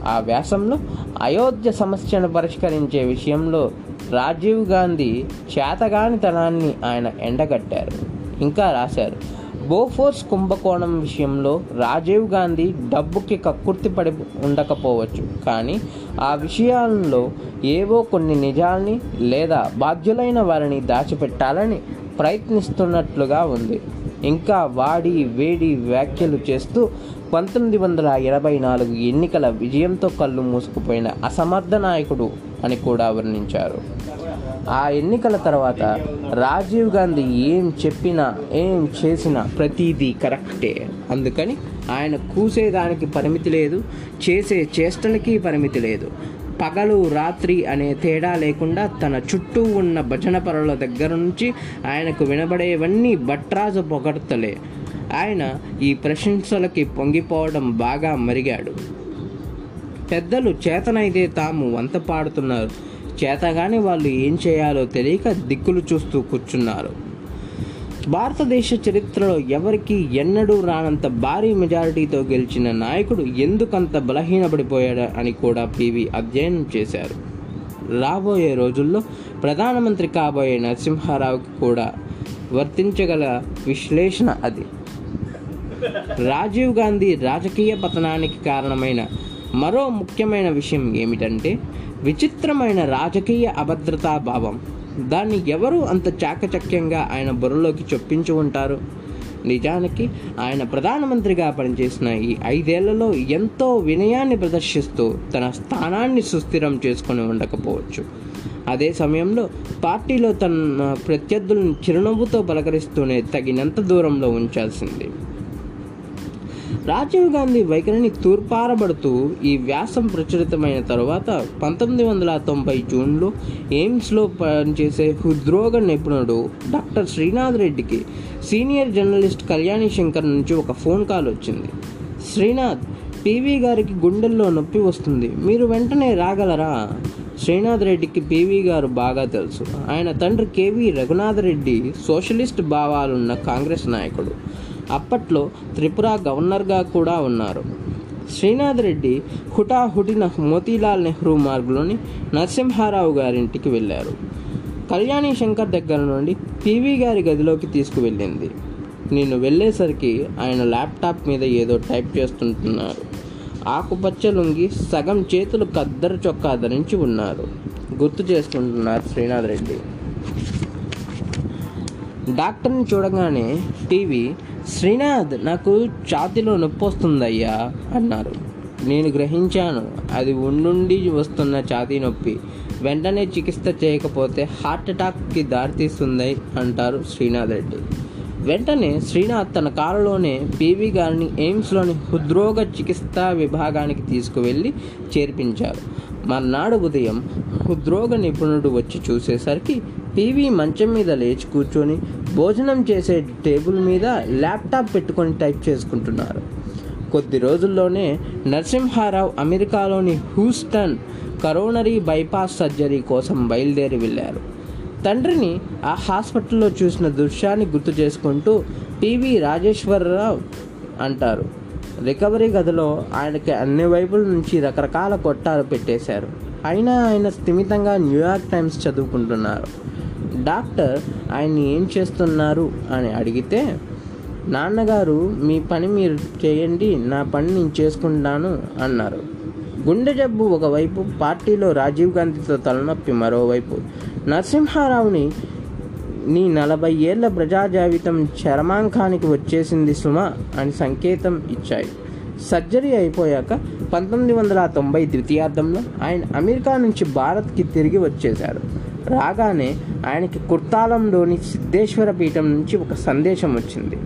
ఆ వ్యాసంలో అయోధ్య సమస్యను పరిష్కరించే విషయంలో రాజీవ్ గాంధీ చేతగానితనాన్ని ఆయన ఎండగట్టారు. ఇంకా రాశారు బోఫోర్స్ కుంభకోణం విషయంలో రాజీవ్ గాంధీ డబ్బుకి కక్కుర్తి పడి ఉండకపోవచ్చు. కానీ ఆ విషయాల్లో ఏవో కొన్ని నిజాల్ని లేదా బాధ్యులైన వారిని దాచిపెట్టాలని ప్రయత్నిస్తున్నట్లుగా ఉంది. ఇంకా వాడి వేడి వ్యాఖ్యలు చేస్తూ పంతొమ్మిది వందల ఇరవై నాలుగు ఎన్నికల విజయంతో కళ్ళు మూసుకుపోయిన అసమర్థ నాయకుడు అని కూడా వర్ణించారు. ఆ ఎన్నికల తర్వాత రాజీవ్ గాంధీ ఏం చెప్పినా ఏం చేసినా ప్రతిదీ కరెక్టే. అందుకని ఆయన కూసేదానికి పరిమితి లేదు చేసే చేష్టలకి పరిమితి లేదు. పగలు రాత్రి అనే తేడా లేకుండా తన చుట్టూ ఉన్న భజన పరుల దగ్గర నుంచి ఆయనకు వినబడేవన్నీ భట్రాజు పొగడ్తలే. ఆయన ఈ ప్రశంసలకి పొంగిపోవడం బాగా మరిగాడు. పెద్దలు చేతనైతే తాము వంత పాడుతున్నారు. చేతగాని వాళ్ళు ఏం చేయాలో తెలియక దిక్కులు చూస్తూ కూర్చున్నారు. భారతదేశ చరిత్రలో ఎవరికి ఎన్నడూ రానంత భారీ మెజారిటీతో గెలిచిన నాయకుడు ఎందుకంత బలహీనపడిపోయాడు అని కూడా పివి అధ్యయనం చేశారు. రాబోయే రోజుల్లో ప్రధానమంత్రి కాబోయే నరసింహారావుకి కూడా వర్తించగల విశ్లేషణ అది. రాజీవ్ గాంధీ రాజకీయ పతనానికి కారణమైన మరో ముఖ్యమైన విషయం ఏమిటంటే విచిత్రమైన రాజకీయ అభద్రతా భావం. దాన్ని ఎవరు అంత చాకచక్యంగా ఆయన బుర్రలోకి చొప్పించి ఉంటారు? నిజానికి ఆయన ప్రధానమంత్రిగా పనిచేసిన ఈ ఐదేళ్ళలో ఎంతో వినయాన్ని ప్రదర్శిస్తూ తన స్థానాన్ని సుస్థిరం చేసుకొని ఉండకపోవచ్చు. అదే సమయంలో పార్టీలో తన ప్రత్యర్థులను చిరునవ్వుతో పలకరిస్తూనే తగినంత దూరంలో ఉంచాల్సింది. రాజీవ్ గాంధీ వైఖరిని తూర్పారబడుతూ ఈ వ్యాసం ప్రచురితమైన తరువాత పంతొమ్మిది వందల తొంభై జూన్లో ఎయిమ్స్లో పనిచేసే హృద్రోగ నిపుణుడు డాక్టర్ శ్రీనాథ్ రెడ్డికి సీనియర్ జర్నలిస్ట్ కళ్యాణి శంకర్ నుంచి ఒక ఫోన్ కాల్ వచ్చింది. శ్రీనాథ్ పీవీ గారికి గుండెల్లో నొప్పి వస్తుంది. మీరు వెంటనే రాగలరా? శ్రీనాథ్ రెడ్డికి పీవీ గారు బాగా తెలుసు. ఆయన తండ్రి కేవీ రఘునాథ్ రెడ్డి సోషలిస్ట్ భావాలున్న కాంగ్రెస్ నాయకుడు. అప్పట్లో త్రిపుర గవర్నర్గా కూడా ఉన్నారు. శ్రీనాథ్ రెడ్డి హుటాహుటిన మోతీలాల్ నెహ్రూ మార్గులోని నరసింహారావు గారింటికి వెళ్ళారు. కళ్యాణి శంకర్ దగ్గర నుండి పీవీ గారి గదిలోకి తీసుకువెళ్ళింది. నేను వెళ్ళేసరికి ఆయన ల్యాప్టాప్ మీద ఏదో టైప్ చేస్తుంటున్నారు. ఆకుపచ్చ లుంగి సగం చేతులు కద్దర చొక్కా ధరించి ఉన్నారు. గుర్తు చేసుకుంటున్నారు శ్రీనాథ్ రెడ్డి డాక్టర్ని చూడగానే టీవీ శ్రీనాథ్ నాకు ఛాతీలో నొప్పి వస్తుందయ్యా అన్నారు. నేను గ్రహించాను అది ఉండుండి వస్తున్న ఛాతీ నొప్పి. వెంటనే చికిత్స చేయకపోతే హార్ట్ అటాక్కి దారితీస్తుంది అంటారు శ్రీనాథ్ రెడ్డి. వెంటనే శ్రీనాథ్ తన కారులోనే పీవీ గారిని ఎయిమ్స్లోని హృద్రోగ చికిత్సా విభాగానికి తీసుకువెళ్ళి చేర్పించారు. మర్నాడు ఉదయం హృద్రోగ నిపుణుడు వచ్చి చూసేసరికి పీవీ మంచం మీద లేచి కూర్చొని భోజనం చేసే టేబుల్ మీద ల్యాప్టాప్ పెట్టుకొని టైప్ చేసుకుంటున్నారు. కొద్ది రోజుల్లోనే నరసింహారావు అమెరికాలోని హ్యూస్టన్ కరోనరీ బైపాస్ సర్జరీ కోసం బయలుదేరి వెళ్ళారు. తండ్రిని ఆ హాస్పిటల్లో చూసిన దృశ్యాన్ని గుర్తు చేసుకుంటూ పివి రాజేశ్వరరావు అంటారు. రికవరీ గదిలో ఆయనకి అన్ని వైపుల నుంచి రకరకాల కొట్టాలు పెట్టేశారు. అయినా ఆయన స్థిమితంగా న్యూయార్క్ టైమ్స్ చదువుకుంటున్నారు. డాక్టర్ ఆయన్ని ఏం చేస్తున్నారు? అని అడిగితే నాన్నగారు మీ పని మీరు చేయండి నా పని నేను చేసుకుంటాను అన్నారు. గుండె జబ్బు ఒకవైపు పార్టీలో రాజీవ్ గాంధీతో తలనొప్పి మరోవైపు. నరసింహారావుని నీ నలభై ఏళ్ళ ప్రజా జాబితం చరమాంకానికి వచ్చేసింది సుమ అని సంకేతం ఇచ్చాయి. సర్జరీ అయిపోయాక పంతొమ్మిది వందల తొంభై ద్వితీయార్థంలో ఆయన అమెరికా నుంచి భారత్కి తిరిగి వచ్చేశారు. రాగానే ఆయనకి కుర్తాలంలోని సిద్ధేశ్వర పీఠం నుంచి ఒక సందేశం వచ్చింది.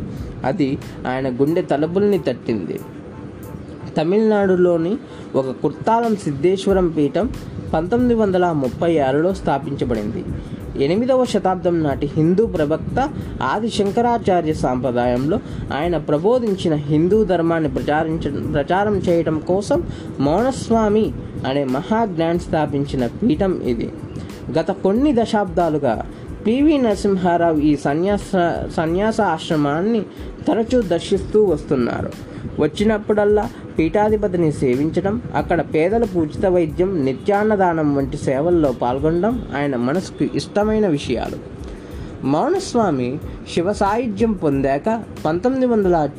అది ఆయన గుండె తలుపుల్ని తట్టింది. తమిళనాడులోని ఒక కుర్తాలం సిద్ధేశ్వరం పీఠం పంతొమ్మిది వందల ముప్పై ఆరులో స్థాపించబడింది. ఎనిమిదవ శతాబ్దం నాటి హిందూ ప్రవక్త ఆది శంకరాచార్య సాంప్రదాయంలో ఆయన ప్రబోధించిన హిందూ ధర్మాన్ని ప్రచారించ ప్రచారం చేయడం కోసం మౌనస్వామి అనే మహాజ్ఞాన్ స్థాపించిన పీఠం ఇది. గత కొన్ని దశాబ్దాలుగా పివి నరసింహారావు ఈ సన్యాస సన్యాస ఆశ్రమాన్ని తరచూ దర్శిస్తూ వస్తున్నారు. వచ్చినప్పుడల్లా పీఠాధిపతిని సేవించడం అక్కడ పేదలకు ఉచిత వైద్యం నిత్యాన్నదానం వంటి సేవల్లో పాల్గొనడం ఆయన మనసుకు ఇష్టమైన విషయాలు. మౌనస్వామి శివ సాయుధ్యం పొందాక పంతొమ్మిది వందల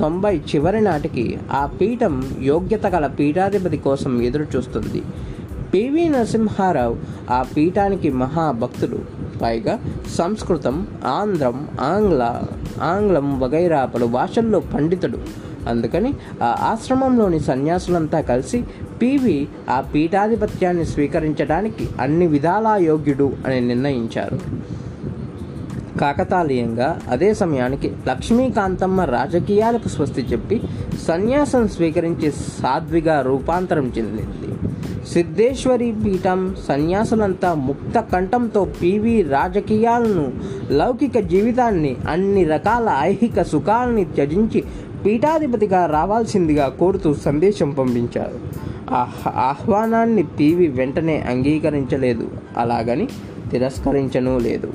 తొంభై చివరి నాటికి ఆ పీఠం యోగ్యత గల పీఠాధిపతి కోసం ఎదురు చూస్తుంది పివి నరసింహారావు ఆ పీఠానికి మహాభక్తుడు పైగా సంస్కృతం ఆంధ్రం ఆంగ్ల ఆంగ్లం వగైరా పలు భాషల్లో పండితుడు. అందుకని ఆ ఆశ్రమంలోని సన్యాసులంతా కలిసి పివి ఆ పీఠాధిపత్యాన్ని స్వీకరించడానికి అన్ని విధాలా యోగ్యుడు అని నిర్ణయించారు. కాకతాళీయంగా అదే సమయానికి లక్ష్మీకాంతమ్మ రాజకీయాలకు స్వస్తి చెప్పి సన్యాసం స్వీకరించి సాధ్విగా రూపాంతరం చెందింది. సిద్ధేశ్వరి పీఠం సన్యాసులంతా ముక్త కంఠంతో పీవి రాజకీయాలను లౌకిక జీవితాన్ని అన్ని రకాల ఐహిక సుఖాలని త్యజించి పీఠాధిపతిగా రావాల్సిందిగా కోరుతూ సందేశం పంపించారు. ఆహ్వానాన్ని పీవి వెంటనే అంగీకరించలేదు. అలాగని తిరస్కరించనూ లేదు.